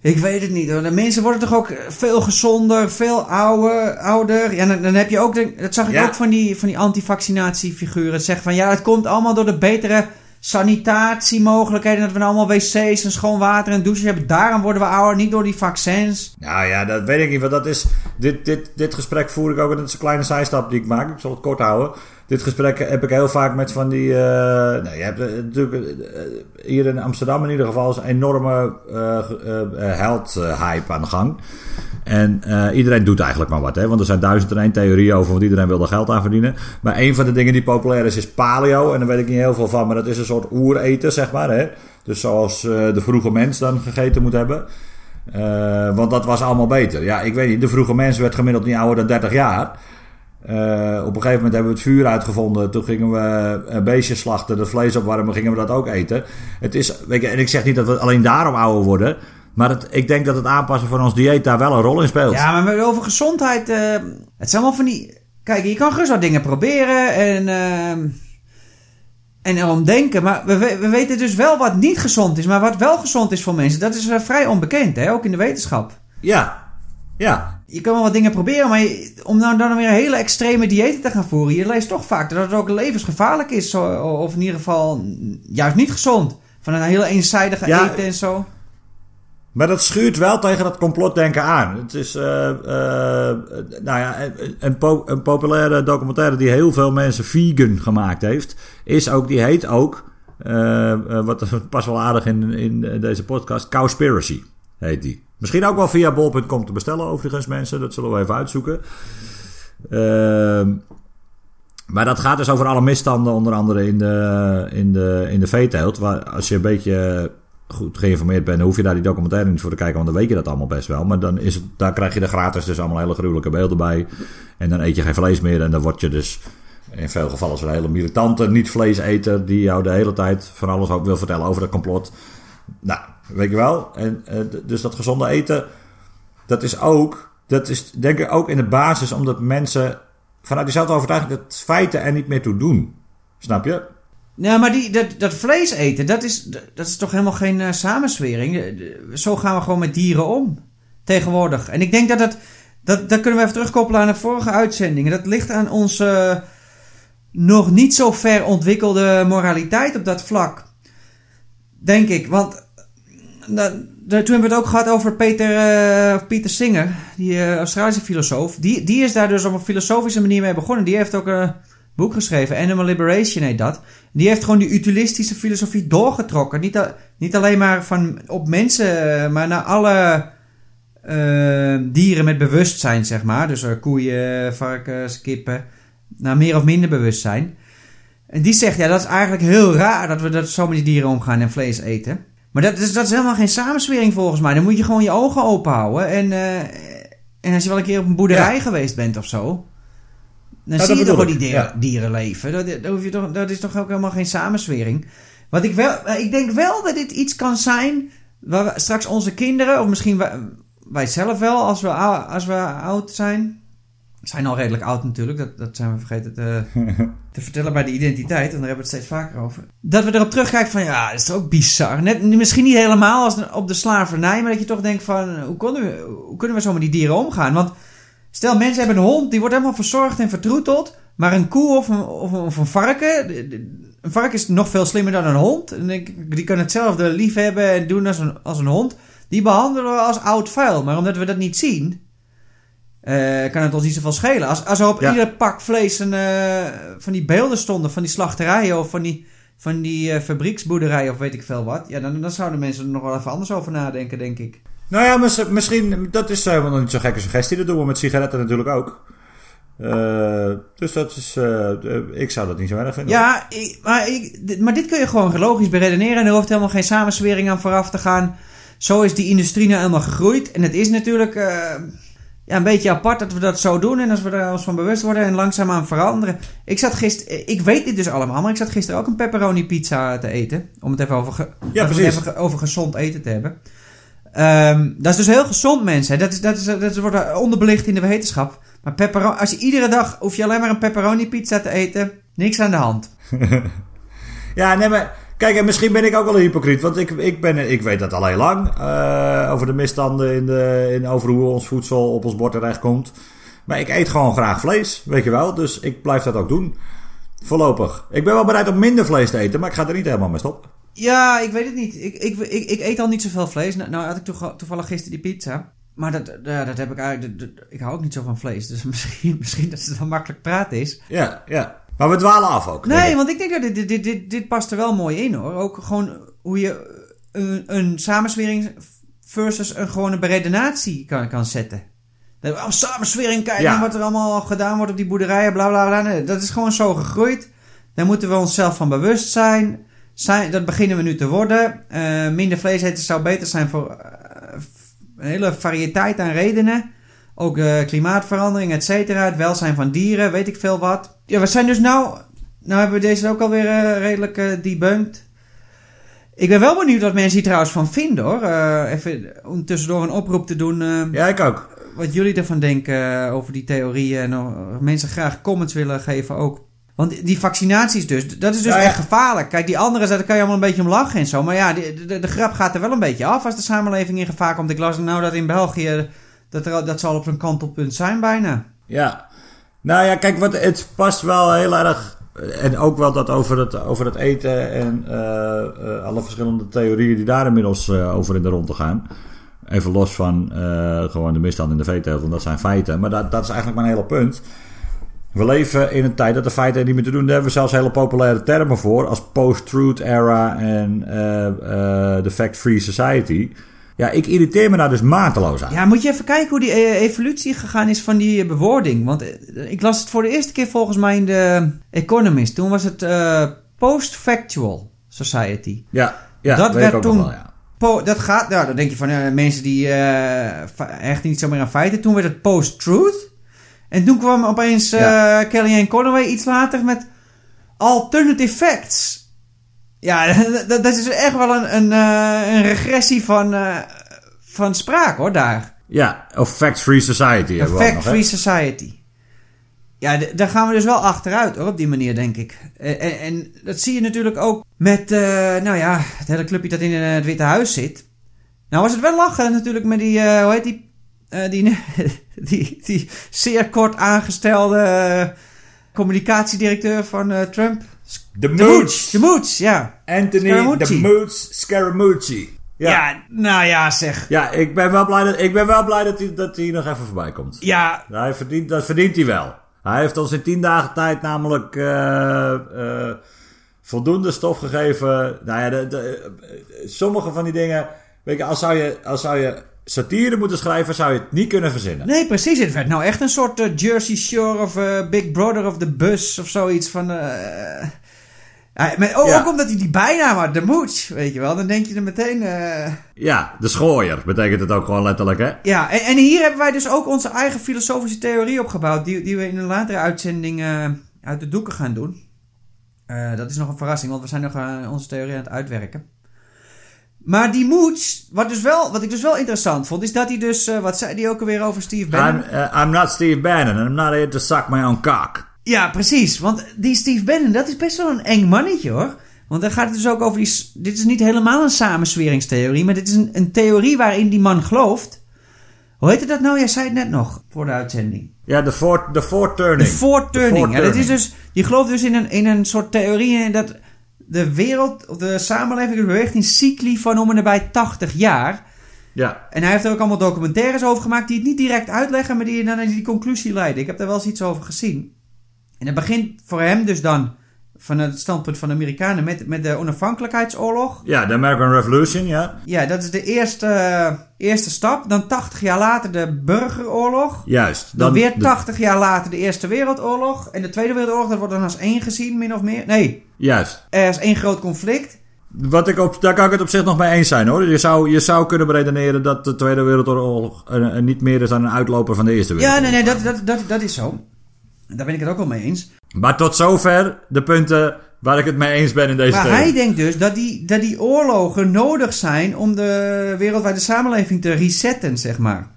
ik weet het niet hoor. De mensen worden toch ook veel gezonder, veel ouder. ouder. Ja, dan, dan heb je ook, dat zag ik Ja. ook van die, van die antivaccinatiefiguren. Zeggen van ja, het komt allemaal door de betere sanitatiemogelijkheden. Dat we nou allemaal wc's en schoon water en douches hebben. Daarom worden we ouder, niet door die vaccins. Nou ja, dat weet ik niet. Want dat is, dit, dit, dit gesprek voer ik ook. En dat is een kleine zijstap die ik maak. Ik zal het kort houden. Dit gesprek heb ik heel vaak met van die. eh nou, je hebt eh, natuurlijk. eh, hier in Amsterdam in ieder geval. is een enorme eh eh, health eh, hype aan de gang. En iedereen doet eigenlijk maar wat. Hè? Want er zijn duizend en één theorieën over. Want iedereen wil er geld aan verdienen. Maar een van de dingen die populair is, is paleo. En daar weet ik niet heel veel van. Maar dat is een soort oereten, zeg maar. Hè? Dus zoals de vroege mens dan gegeten moet hebben. Want dat was allemaal beter. Ja, ik weet niet. De vroege mens werd gemiddeld niet ouder dan 30 jaar. Eh, op een gegeven moment hebben we het vuur uitgevonden. Toen gingen we eh, beestjes slachten, het vlees opwarmen, gingen we dat ook eten. Het is, weet je, en ik zeg niet dat we alleen daarom ouder worden. Maar het, ik denk dat het aanpassen van ons dieet daar wel een rol in speelt. Ja, maar over gezondheid. eh, het zijn allemaal van die. Kijk, je kan gerust wat dingen proberen en. ehm en erom denken. Maar we, we we weten dus wel wat niet gezond is. Maar wat wel gezond is voor mensen, dat is vrij onbekend, hè? ook in de wetenschap. Ja. Ja. Je kan wel wat dingen proberen, maar je- om nou dan weer hele extreme diëten te gaan voeren, je leest toch vaak dat het ook levensgevaarlijk is. Of in ieder geval juist niet gezond. Van een hele eenzijdige Ja. eten en zo. Maar dat schuurt wel tegen dat complotdenken aan. Het is, eh, eh, nou ja, een, een, po- een populaire documentaire die heel veel mensen vegan gemaakt heeft, is ook, die heet ook, eh, wat pas wel aardig in, in deze podcast, Cowspiracy heet die. Misschien ook wel via bol.com te bestellen overigens mensen, dat zullen we even uitzoeken. Ehm, maar dat gaat dus over alle misstanden, onder andere in de, in de, in de veeteelt. Waar als je een beetje goed geïnformeerd bent, hoef je daar die documentaire niet voor te kijken, want dan weet je dat allemaal best wel. Maar dan is het, daar krijg je er gratis dus allemaal hele gruwelijke beelden bij. En dan eet je geen vlees meer en dan word je dus in veel gevallen zo'n hele militante niet-vleeseter die jou de hele tijd van alles ook wil vertellen over dat complot. Nou, weet je wel. En, eh, dus dat gezonde eten, dat is ook, dat is denk ik ook in de basis omdat mensen vanuit diezelfde overtuiging dat feiten er niet meer toe doen. Snap je? Nou, maar die, dat, dat vlees eten, dat is, dat is toch helemaal geen eh, samenswering. De- Zo gaan we gewoon met dieren om. Tegenwoordig. En ik denk dat dat, dat, dat kunnen we even terugkoppelen aan de vorige uitzendingen. Dat ligt aan onze nog niet zo ver ontwikkelde moraliteit op dat vlak. Denk ik. Want nou, toen hebben we het ook gehad over Peter, eh, Singer, die eh, Australische filosoof. Die, die is daar dus op een filosofische manier mee begonnen. Die heeft ook een boek geschreven, Animal Liberation heet dat. Die heeft gewoon die utilistische filosofie doorgetrokken. Niet, niet alleen maar van op mensen, eh, maar naar alle eh, dieren met bewustzijn, zeg maar. Dus eh, koeien, varkens, kippen. Naar meer of minder bewustzijn. En die zegt, ja, dat is eigenlijk heel raar dat we dat zo met die dieren omgaan en vlees eten. Maar dat is, dat is helemaal geen samenswering volgens mij. Dan moet je gewoon je ogen open houden. En, eh, en als je wel een keer op een boerderij Ja. geweest bent of zo. Dan zie je toch wel die dieren, ja. dieren leven. Dat, dat, hoef je toch, dat is toch ook helemaal geen samenswering. Wat ik, wel, eh, ik denk wel dat dit iets kan zijn. Waar we straks onze kinderen, of misschien wij, wij zelf wel, als we, als we oud zijn. Zijn al redelijk oud natuurlijk, dat, dat zijn we vergeten te, te vertellen bij de identiteit. En daar hebben we het steeds vaker over. Dat we erop terugkijken van, ja, dat is ook bizar. Net, misschien niet helemaal als op de slavernij, maar dat je toch denkt van, hoe, konden we, hoe kunnen we zo met die dieren omgaan? Want stel, mensen hebben een hond, die wordt helemaal verzorgd en vertroeteld. Maar een koe of een, of een, of een varken, een varken is nog veel slimmer dan een hond. En die kan hetzelfde lief hebben en doen als een, als een hond. Die behandelen we als oud vuil. Maar omdat we dat niet zien, eh, kan het ons niet zoveel schelen. Als, als er op Ja. ieder pak vlees een, eh, van die beelden stonden, van die slachterijen of van die, van die eh, fabrieksboerderijen of weet ik veel wat. Ja, dan, dan zouden mensen er nog wel even anders over nadenken, denk ik. Nou ja, mis- misschien, dat is helemaal nog niet zo'n gekke suggestie. Dat doen we met sigaretten natuurlijk ook. Dus dat is, ik zou dat niet zo erg vinden. Ja, ik- maar, ik, dit- maar dit kun je gewoon logisch beredeneren. En er hoeft helemaal geen samenswering aan vooraf te gaan. Zo is die industrie nou helemaal gegroeid. En het is natuurlijk ja, een beetje apart dat we dat zo doen. En als we er ons van bewust worden en langzaamaan veranderen. Ik zat gisteren, ik weet dit dus allemaal, maar ik zat gisteren ook een pepperoni pizza te eten. Om het even over, ge- Ja, even ge- over gezond eten te hebben. Ehm, dat is dus heel gezond, mensen. Dat, is, dat, is, dat wordt onderbelicht in de wetenschap. Maar pepperoni, als je iedere dag hoef je alleen maar een pepperoni pizza te eten, niks aan de hand. Ja, nee, maar kijk, en misschien ben ik ook wel een hypocriet. Want ik, ik, ben, ik weet dat al heel lang. eh, over de misstanden in, de, in over hoe ons voedsel op ons bord terecht komt. Maar ik eet gewoon graag vlees, weet je wel. Dus ik blijf dat ook doen. Voorlopig. Ik ben wel bereid om minder vlees te eten, maar ik ga er niet helemaal mee stoppen. Ja, ik weet het niet. Ik, ik, ik, ik eet al niet zoveel vlees. Nou, nou had ik toeval- toevallig gisteren die pizza. Maar dat, dat heb ik eigenlijk... dat- ik hou ook niet zo van vlees. Dus misschien, misschien dat het dan makkelijk praten is. Ja, ja. Maar we dwalen af ook. Nee, want ik denk dat dit, dit, dit, dit, past er wel mooi in hoor. Ook gewoon hoe je een, een samenswering versus een gewone beredenatie kan, kan zetten. Dat oh, samenswering, kijk Ja. naar wat er allemaal gedaan wordt op die boerderijen, bla bla bla. Nee, dat is gewoon zo gegroeid. Daar moeten we onszelf van bewust zijn. zijn dat beginnen we nu te worden. Eh, minder vlees eten zou beter zijn voor eh, een hele variëteit aan redenen. Ook eh, klimaatverandering, et cetera. Het welzijn van dieren, weet ik veel wat. Ja, we zijn dus nou... Nou hebben we deze ook alweer eh, redelijk eh, debunked. Ik ben wel benieuwd wat mensen hier trouwens van vinden hoor. Even om tussendoor een oproep te doen. Ja, ik ook. wat jullie ervan denken over die theorieën. En mensen graag comments willen geven ook. Want die vaccinaties dus, dat is dus Ja, ja. echt gevaarlijk. Kijk, die andere, daar kan je allemaal een beetje om lachen en zo. Maar ja, de, de, de grap gaat er wel een beetje af als de samenleving in gevaar komt. Ik las nou dat in België, dat, dat zal op zijn kantelpunt zijn bijna. Ja. Nou ja, kijk, wat, het past wel heel erg. En ook wel dat over het, over het eten en eh, eh, alle verschillende theorieën die daar inmiddels eh, over in de ronde gaan. Even los van eh, gewoon de misstand in de veeteelt, want dat zijn feiten. Maar dat, dat is eigenlijk mijn hele punt. We leven in een tijd dat de feiten niet meer te doen. Daar hebben we zelfs hele populaire termen voor. Als post-truth era en eh, eh, de fact-free society. Ja, ik irriteer me daar dus mateloos aan. Ja, moet je even kijken hoe die eh, evolutie gegaan is van die eh, bewoording. Want eh, ik las het voor de eerste keer volgens mij in de Economist. Toen was het post-factual society. Ja, ja Dat werd ik toen- wel, ja. Po dat gaat, nou, dan denk je van mensen die hechten niet zo meer aan feiten. Toen werd het post-truth. En toen kwam opeens Ja. Kellyanne Conway iets later met alternative facts. Ja, dat, dat is echt wel een, een, een regressie van, van spraak hoor, daar. Ja, of fact-free society Een hebben we ook nog, hè? fact-free society. Ja, daar gaan we dus wel achteruit hoor, op die manier, denk ik. En, en, en dat zie je natuurlijk ook met, eh, nou ja, het hele clubje dat in eh, het Witte Huis zit. Nou was het wel lachen natuurlijk met die, eh, hoe heet die, eh, die, die, die zeer kort aangestelde eh, communicatiedirecteur van eh, Trump. De Mooch. Mooch, de Mooch, ja. Anthony Scaramucci. de Mooch Scaramucci. Ja. Ja, nou ja, zeg. Ja, ik ben wel blij dat, ik ben wel blij dat, hij, dat hij nog even voorbij komt. Ja, Hij verdient, dat verdient hij wel. Hij heeft ons in tien dagen tijd namelijk eh, eh, voldoende stof gegeven. Nou ja, de, de, sommige van die dingen. Weet je, als zou je, als zou je satire moeten schrijven, zou je het niet kunnen verzinnen. nee, precies. Het werd nou echt een soort eh, Jersey Shore of Big Brother of the Bus of zoiets van... maar ook, Ja. ook omdat hij die bijnaam had, de Mooch, weet je wel. Dan denk je er meteen... eh, Ja, de schooier betekent het ook gewoon letterlijk, hè? Ja, en, en hier hebben wij dus ook onze eigen filosofische theorie opgebouwd, die, die we in een latere uitzending eh, uit de doeken gaan doen. Eh, dat is nog een verrassing, want we zijn nog onze theorie aan het uitwerken. Maar die Mooch, wat, dus wel, wat ik dus wel interessant vond, is dat hij dus, wat zei hij ook alweer over Steve Bannon? I'm, I'm not Steve Bannon and I'm not here to suck my own cock. Ja, precies, want die Steve Bannon, dat is best wel een eng mannetje hoor. Want dan gaat het dus ook over die, dit is niet helemaal een samensweringstheorie, maar dit is een, een theorie waarin die man gelooft. Hoe heette dat nou? Jij zei het net nog, voor de uitzending. Ja, de de four De turning. voorturning. Ja, dat is voorturning. dus, je gelooft dus in een, in een soort theorie dat de wereld, of de samenleving beweegt in cycli van om en nabij 80 jaar. Ja, En hij heeft er ook allemaal documentaires over gemaakt die het niet direct uitleggen, maar die dan naar die conclusie leiden. Ik heb daar wel eens iets over gezien. En het begint voor hem dus dan, van het standpunt van de Amerikanen, met, met de onafhankelijkheidsoorlog. ja, de American Revolution, ja. Ja, dat is de eerste, eerste stap. Dan 80 jaar later de burgeroorlog. Juist. Dan, weer de- 80 jaar later de Eerste Wereldoorlog. En de Tweede Wereldoorlog, dat wordt dan als één gezien, min of meer. Nee, Juist. er is één groot conflict. Wat ik op, daar kan ik het op zich nog mee eens zijn hoor. Je zou, je zou kunnen beredeneren dat de Tweede Wereldoorlog eh, eh, niet meer is dan een uitloper van de Eerste Ja, Wereldoorlog. nee, nee, dat, dat, dat, dat is zo. Daar ben ik het ook wel mee eens. Maar tot zover de punten waar ik het mee eens ben in deze Maar hij denkt dus dat die, dat die oorlogen nodig zijn om de wereldwijde samenleving te resetten, zeg maar.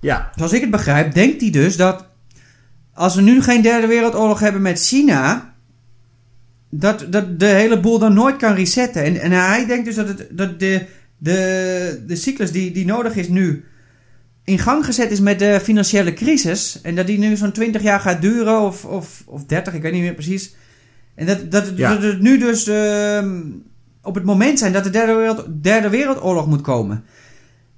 Ja, Zoals ik het begrijp, denkt hij dus dat als we nu geen derde wereldoorlog hebben met China, dat, dat de hele boel dan nooit kan resetten. En, en hij denkt dus dat, het, dat de, de, de cyclus die, die nodig is nu in gang gezet is met de financiële crisis. En dat die nu zo'n 20 jaar gaat duren, of, of, of 30, ik weet niet meer precies. En dat, dat, Ja. dat het nu dus ehm, op het moment zijn dat de derde, wereld, derde wereldoorlog moet komen.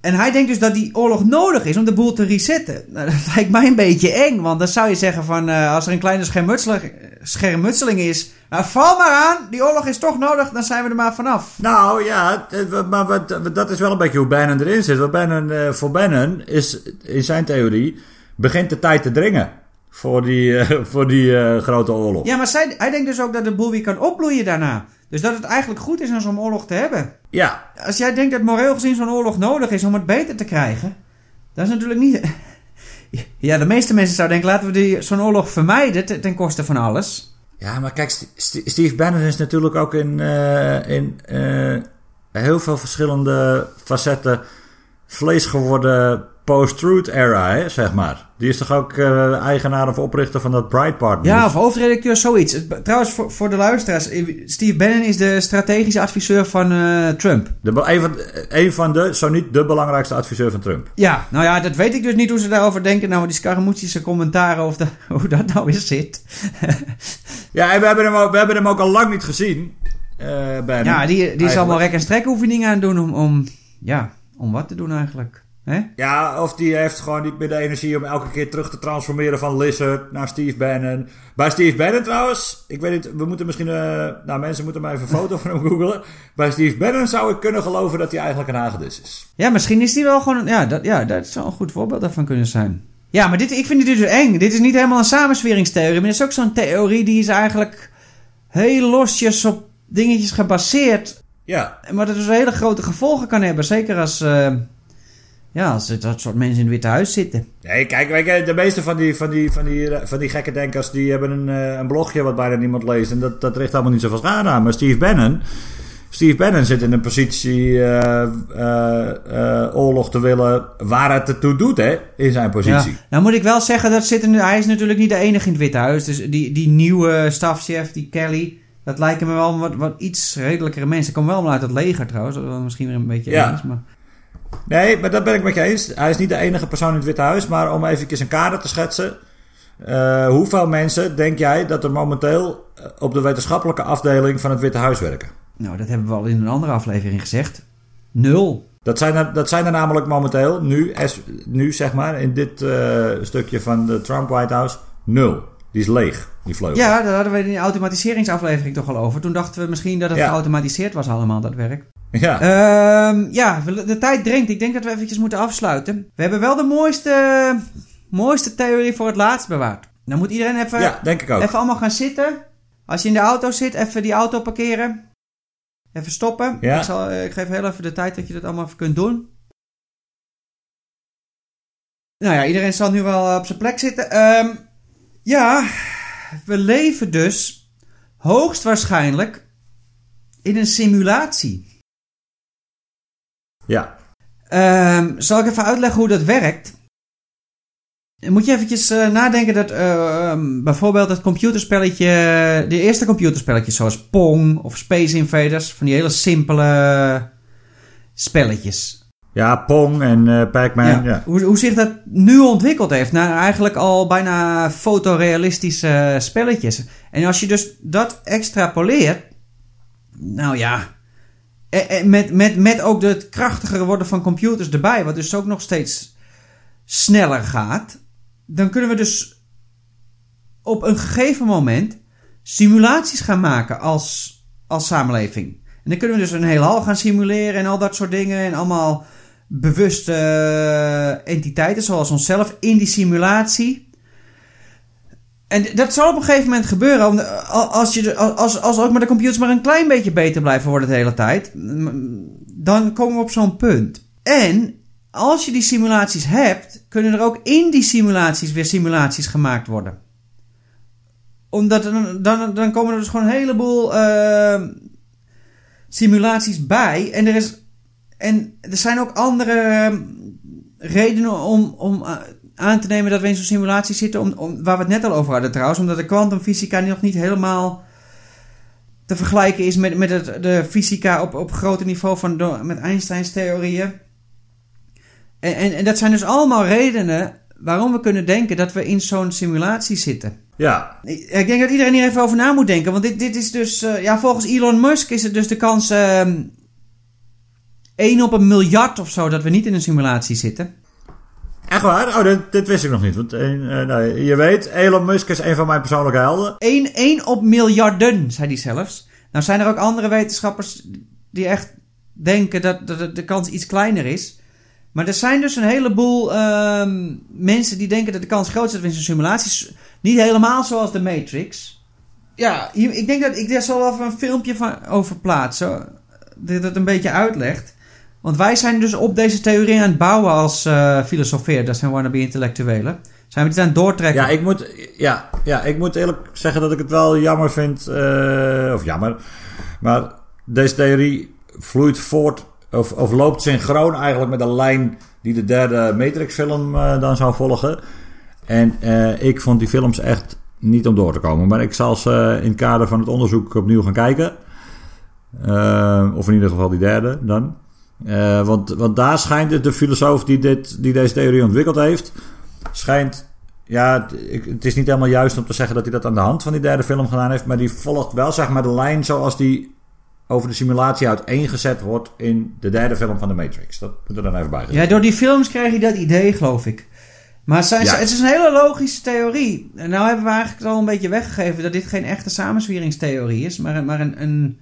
En hij denkt dus dat die oorlog nodig is om de boel te resetten. Nou, dat lijkt mij een beetje eng, want dan zou je zeggen van... eh, als er een kleine schermutseling, schermutseling is... Nou, val maar aan, die oorlog is toch nodig, dan zijn we er maar vanaf. nou ja, maar wat, dat is wel een beetje hoe Bannon erin zit. Want Bannon, eh, voor Bannon is in zijn theorie begint de tijd te dringen voor die, eh, voor die grote oorlog. Ja, maar zij, hij denkt dus ook dat de boel weer kan opbloeien daarna. Dus dat het eigenlijk goed is om zo'n oorlog te hebben. Ja, Als jij denkt dat moreel gezien zo'n oorlog nodig is om het beter te krijgen... Dat is natuurlijk niet... Ja, de meeste mensen zouden denken, laten we die- zo'n oorlog vermijden ten, ten koste van alles. Ja, maar kijk, St- St- Steve Bannon is natuurlijk ook in, eh, in eh, heel veel verschillende facetten vlees geworden post-truth era, hè, zeg maar. Die is toch ook eh, eigenaar of oprichter van dat Breitbart Ja, News? of hoofdredacteur, zoiets. Trouwens, voor, voor de luisteraars, eh, Steve Bannon is de strategische adviseur van eh, Trump. De, een, van, een van de, zo niet de belangrijkste adviseur van Trump. Ja, nou ja, dat weet ik dus niet hoe ze daarover denken. Nou, die scaramoetsische commentaren of de, hoe dat nou weer zit. Ja, en we hebben hem ook, we hebben hem ook al lang niet gezien. Bannon. Ja, die, die zal wel rek- en strekoefeningen aan doen om, om, ja, om wat te doen eigenlijk. Ja, of die heeft gewoon niet meer de energie om elke keer terug te transformeren van Lizard naar Steve Bannon. Bij Steve Bannon trouwens, ik weet niet, we moeten misschien, eh, nou mensen moeten maar even een foto van hem googelen. Bij Steve Bannon zou ik kunnen geloven dat hij eigenlijk een hagedis is. Ja, misschien is die wel gewoon... Ja dat, ja, dat zou een goed voorbeeld daarvan kunnen zijn. Ja, maar dit, ik vind dit dus eng. Dit is niet helemaal een samensweringstheorie. Maar het is ook zo'n theorie die is eigenlijk heel losjes op dingetjes gebaseerd. Ja, Maar dat dus hele grote gevolgen kan hebben. Zeker als, eh, ja, als er dat soort mensen in het Witte Huis zitten. nee, kijk, je, de meeste van die, van die, van die, van die gekke denkers, die hebben een, eh, een blogje wat bijna niemand leest. En dat, dat richt allemaal niet zoveel schade aan. Maar Steve Bannon, Steve Bannon zit in een positie eh, oorlog te willen waar het ertoe doet, hè, in zijn Ja. positie. Nou moet ik wel zeggen, dat zit er nu, hij is natuurlijk niet de enige in het Witte Huis. Dus die, die nieuwe stafchef, die Kelly, dat lijken me wel wat, wat iets redelijkere mensen. Komen wel uit het leger trouwens, dat misschien weer een beetje Ja. eens. Maar... Nee, maar dat ben ik met je eens. Hij is niet de enige persoon in het Witte Huis. Maar om even een kader te schetsen. eh, hoeveel mensen denk jij dat er momenteel eh, op de wetenschappelijke afdeling van het Witte Huis werken? Nou, dat hebben we al in een andere aflevering gezegd. Nul. Dat zijn er, dat zijn er namelijk momenteel, nu, nu zeg maar, in dit eh, stukje van de Trump White House, nul. Die is leeg, die vleugel. Ja, daar hadden we in de automatiseringsaflevering toch al over. Toen dachten we misschien dat het Ja. geautomatiseerd was allemaal, dat werk. Ja. Ehm, ja, de tijd dringt. Ik denk dat we eventjes moeten afsluiten. We hebben wel de mooiste, mooiste theorie voor het laatst bewaard. Dan moet iedereen even, ja, denk ik ook. even allemaal gaan zitten. Als je in de auto zit, even die auto parkeren. Even stoppen. Ja. Ik, zal, ik geef heel even de tijd dat je dat allemaal even kunt doen. Nou ja, iedereen zal nu wel eh, op zijn plek zitten. Ehm, ja, we leven dus hoogstwaarschijnlijk in een simulatie. Ja. Ehm, zal ik even uitleggen hoe dat werkt? Moet je eventjes eh, nadenken dat eh, ehm, bijvoorbeeld het computerspelletje, de eerste computerspelletjes zoals Pong of Space Invaders, van die hele simpele spelletjes. Ja, Pong en eh Pac-Man. Ja. Hoe, hoe zich dat nu ontwikkeld heeft naar eigenlijk al bijna fotorealistische spelletjes. En als je dus dat extrapoleert, nou ja, eh, eh, met, met, met ook het krachtiger worden van computers erbij, wat dus ook nog steeds sneller gaat, dan kunnen we dus op een gegeven moment simulaties gaan maken als, als samenleving. En dan kunnen we dus een heelal gaan simuleren en al dat soort dingen en allemaal bewuste eh, entiteiten zoals onszelf in die simulatie. En dat zal op een gegeven moment gebeuren. om- Als, je, als, als ook maar de computers maar een klein beetje beter blijven worden de hele tijd. Dan komen we op zo'n punt. En als je die simulaties hebt, kunnen er ook in die simulaties weer simulaties gemaakt worden. Omdat dan, dan komen er dus gewoon een heleboel eh, simulaties bij. En er, is, en er zijn ook andere eh, redenen om, om eh, aan te nemen dat we in zo'n simulatie zitten. Om, om, waar we het net al over hadden trouwens. Omdat de kwantumfysica nog niet helemaal te vergelijken is met, met het, de fysica op, op groter niveau van met Einsteins theorieën. En, en, en dat zijn dus allemaal redenen waarom we kunnen denken dat we in zo'n simulatie zitten. Ja. Ik ik denk dat iedereen hier even over na moet denken. Want dit, dit is dus... eh, ja, volgens Elon Musk is het dus de kans... ehm 1 op een miljard of zo dat we niet in een simulatie zitten. Echt waar? Oh, dit, dit wist ik nog niet. Want, eh, eh, nou, je weet, Elon Musk is een van mijn persoonlijke helden. 1, 1 op miljarden, zei hij zelfs. Nou zijn er ook andere wetenschappers die echt denken dat, dat de kans iets kleiner is. Maar er zijn dus een heleboel ehm, mensen die denken dat de kans groot is dat we in zo'n simulatie... Niet helemaal zoals de Matrix. Ja, ik denk dat ik daar zal wel even een filmpje van over plaatsen. Dat het een beetje uitlegt. Want wij zijn dus op deze theorie aan het bouwen als eh filosofeerders en wannabe intellectuelen. Zijn we dit aan het doortrekken? Ja ik, moet, ja, ja, ik moet eerlijk zeggen dat ik het wel jammer vind. eh, of jammer. Maar deze theorie vloeit voort. Of, of loopt synchroon eigenlijk met de lijn die de derde Matrix-film eh, dan zou volgen. En ik vond die films echt niet om door te komen. Maar ik zal ze in het kader van het onderzoek opnieuw gaan kijken. Of in ieder geval die derde dan. Eh, want, want daar schijnt het de filosoof die, dit, die deze theorie ontwikkeld heeft, schijnt. Ja, het- is niet helemaal juist om te zeggen dat hij dat aan de hand van die derde film gedaan heeft. Maar die volgt wel zeg maar de lijn zoals die over de simulatie uiteengezet wordt in de derde film van de Matrix. Dat moet er dan even bij Ja, door die films kreeg je dat idee, geloof ik. Maar het, zijn, Ja. het is een hele logische theorie. En nou hebben we eigenlijk al een beetje weggegeven dat dit geen echte samensweringstheorie is, maar, maar een, een,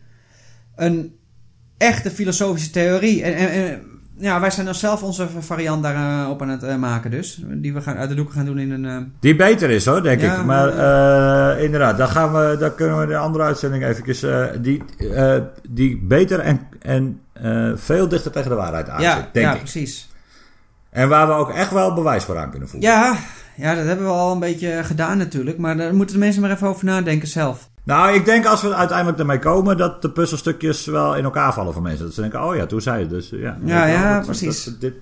een echte filosofische theorie. En, en, en ja, wij zijn dan zelf onze variant daarop aan het eh, maken dus. Die we gaan uit de doeken gaan doen in een... eh, Die beter is hoor, denk Ja, ik. Maar eh, inderdaad, daar, gaan we, daar kunnen we de andere uitzending eventjes... eh, die, eh, die beter en, en eh, veel dichter tegen de waarheid aan ja, zit, denk ja, ik. precies. En waar we ook echt wel bewijs voor aan kunnen voeren. Ja, ja, dat hebben we al een beetje gedaan natuurlijk. Maar daar moeten de mensen maar even over nadenken zelf. Nou, ik denk als we uiteindelijk ermee komen... dat de puzzelstukjes wel in elkaar vallen voor mensen. Dat ze denken, oh ja, toen zei je het. Dus, ja, Ja, ja, dat- precies. dat- dit,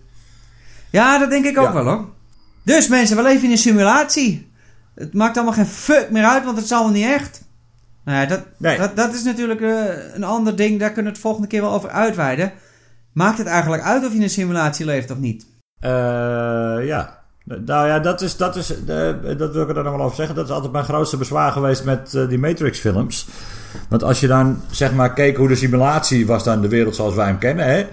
Ja, dat denk ik ook Ja. wel hoor. Dus mensen, we leven in een simulatie. Het maakt allemaal geen fuck meer uit, want het is allemaal niet echt. Nou ja, dat, Nee. dat, dat is natuurlijk eh, een ander ding. Daar kunnen we het volgende keer wel over uitweiden. Maakt het eigenlijk uit of je in een simulatie leeft of niet? Eh, ja. Nou ja, dat, is, dat, is, eh, dat wil ik er dan nog wel over zeggen. Dat is altijd mijn grootste bezwaar geweest met eh, die Matrix-films. Want als je dan zeg maar keek hoe de simulatie was dan de wereld zoals wij hem kennen. Hè?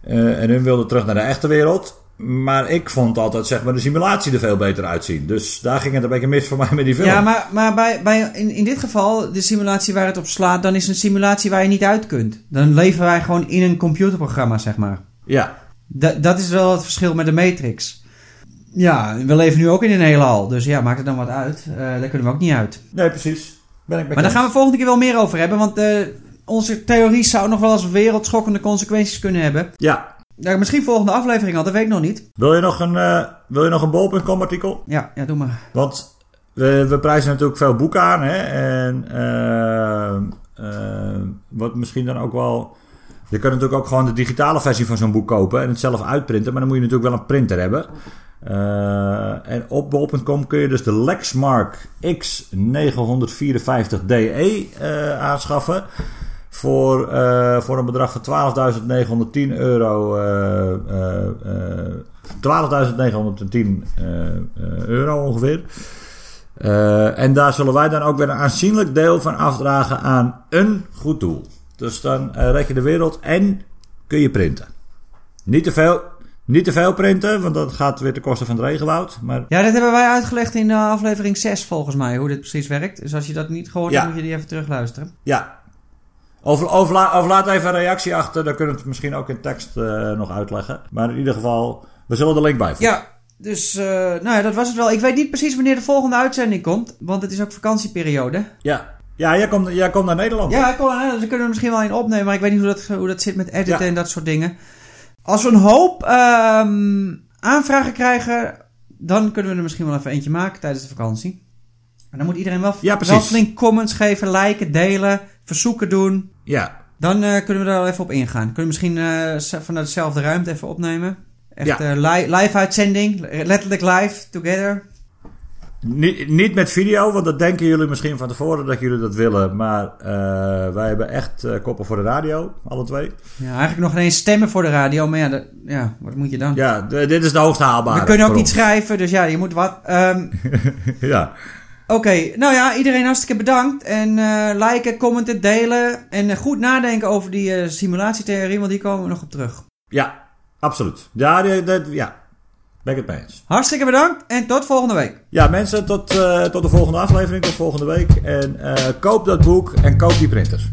Eh, en hun wilden terug naar de echte wereld. Maar ik vond altijd zeg maar, de simulatie er veel beter uitzien. Dus daar ging het een beetje mis voor mij met die film. Ja, maar, maar bij, bij, in, in dit geval, de simulatie waar het op slaat, dan is een simulatie waar je niet uit kunt. Dan leven wij gewoon in een computerprogramma, zeg maar. Ja, Da- dat is wel het verschil met de Matrix. Ja, we leven nu ook in een heelal. Dus ja, maakt het dan wat uit. Eh, daar kunnen we ook niet uit. nee, precies. Ben ik Maar daar gaan we volgende keer wel meer over hebben. Want eh, onze theorie zou nog wel eens wereldschokkende consequenties kunnen hebben. Ja. Ja, misschien volgende aflevering al, dat weet ik nog niet. Wil je nog een, eh wil je nog een bol.com artikel? Ja, ja doe maar. Want we, we prijzen natuurlijk veel boeken aan. Hè? En wat misschien dan ook wel... Je kunt natuurlijk ook gewoon de digitale versie van zo'n boek kopen en het zelf uitprinten. Maar dan moet je natuurlijk wel een printer hebben. Eh, en op bol.com kun je dus de Lexmark X954DE eh, aanschaffen. Voor, eh, voor een bedrag van 12.910 euro. eh, eh, eh, 12.910 eh, eh, euro ongeveer. En daar zullen wij dan ook weer een aanzienlijk deel van afdragen aan een goed doel. Dus dan red je de wereld en kun je printen. Niet te veel, niet te veel printen, want dat gaat weer ten koste van het regenwoud. Maar Ja, dat hebben wij uitgelegd in uh, aflevering 6 volgens mij, hoe dit precies werkt. Dus als je dat niet gehoord Ja. hebt, moet je die even terugluisteren. ja. Of, of, la- of laat even een reactie achter, dan kunnen we het misschien ook in tekst eh, nog uitleggen. Maar in ieder geval, we zullen de link bijvoegen. Ja, dus eh, nou ja, dat was het wel. Ik weet niet precies wanneer de volgende uitzending komt, want het is ook vakantieperiode. Ja, ja jij, komt, jij komt naar Nederland. Ja, kom, eh, dus daar kunnen we misschien wel in opnemen, maar ik weet niet hoe dat, hoe dat zit met editen Ja. en dat soort dingen. Als we een hoop ehm, aanvragen krijgen, dan kunnen we er misschien wel even eentje maken tijdens de vakantie. En dan moet iedereen wel, Ja, wel flink comments geven, liken, delen, verzoeken doen. Ja, Dan eh, kunnen we daar wel even op ingaan. Kunnen we misschien eh, vanuit dezelfde ruimte even opnemen. Echt Ja. eh, li- live uitzending, letterlijk live, together. Niet, niet met video, want dat denken jullie misschien van tevoren dat jullie dat willen. Maar eh, wij hebben echt eh, koppen voor de radio, alle twee. Ja, eigenlijk nog ineens stemmen voor de radio, maar ja, dat- ja wat moet je dan? Ja, dit is de hoogste haalbare. we kunnen ook niet schrijven, dus ja, je moet wat. Ehm, ja. Oké, nou ja, iedereen hartstikke bedankt. En eh liken, commenten, delen. En goed nadenken over die simulatietheorie, want die komen we nog op terug. ja, absoluut. Ja, dit- ja, ben ik het mee eens. Hartstikke bedankt en tot volgende week. Ja, mensen, tot, eh, tot de volgende aflevering, tot volgende week. En eh, koop dat boek en koop die printers.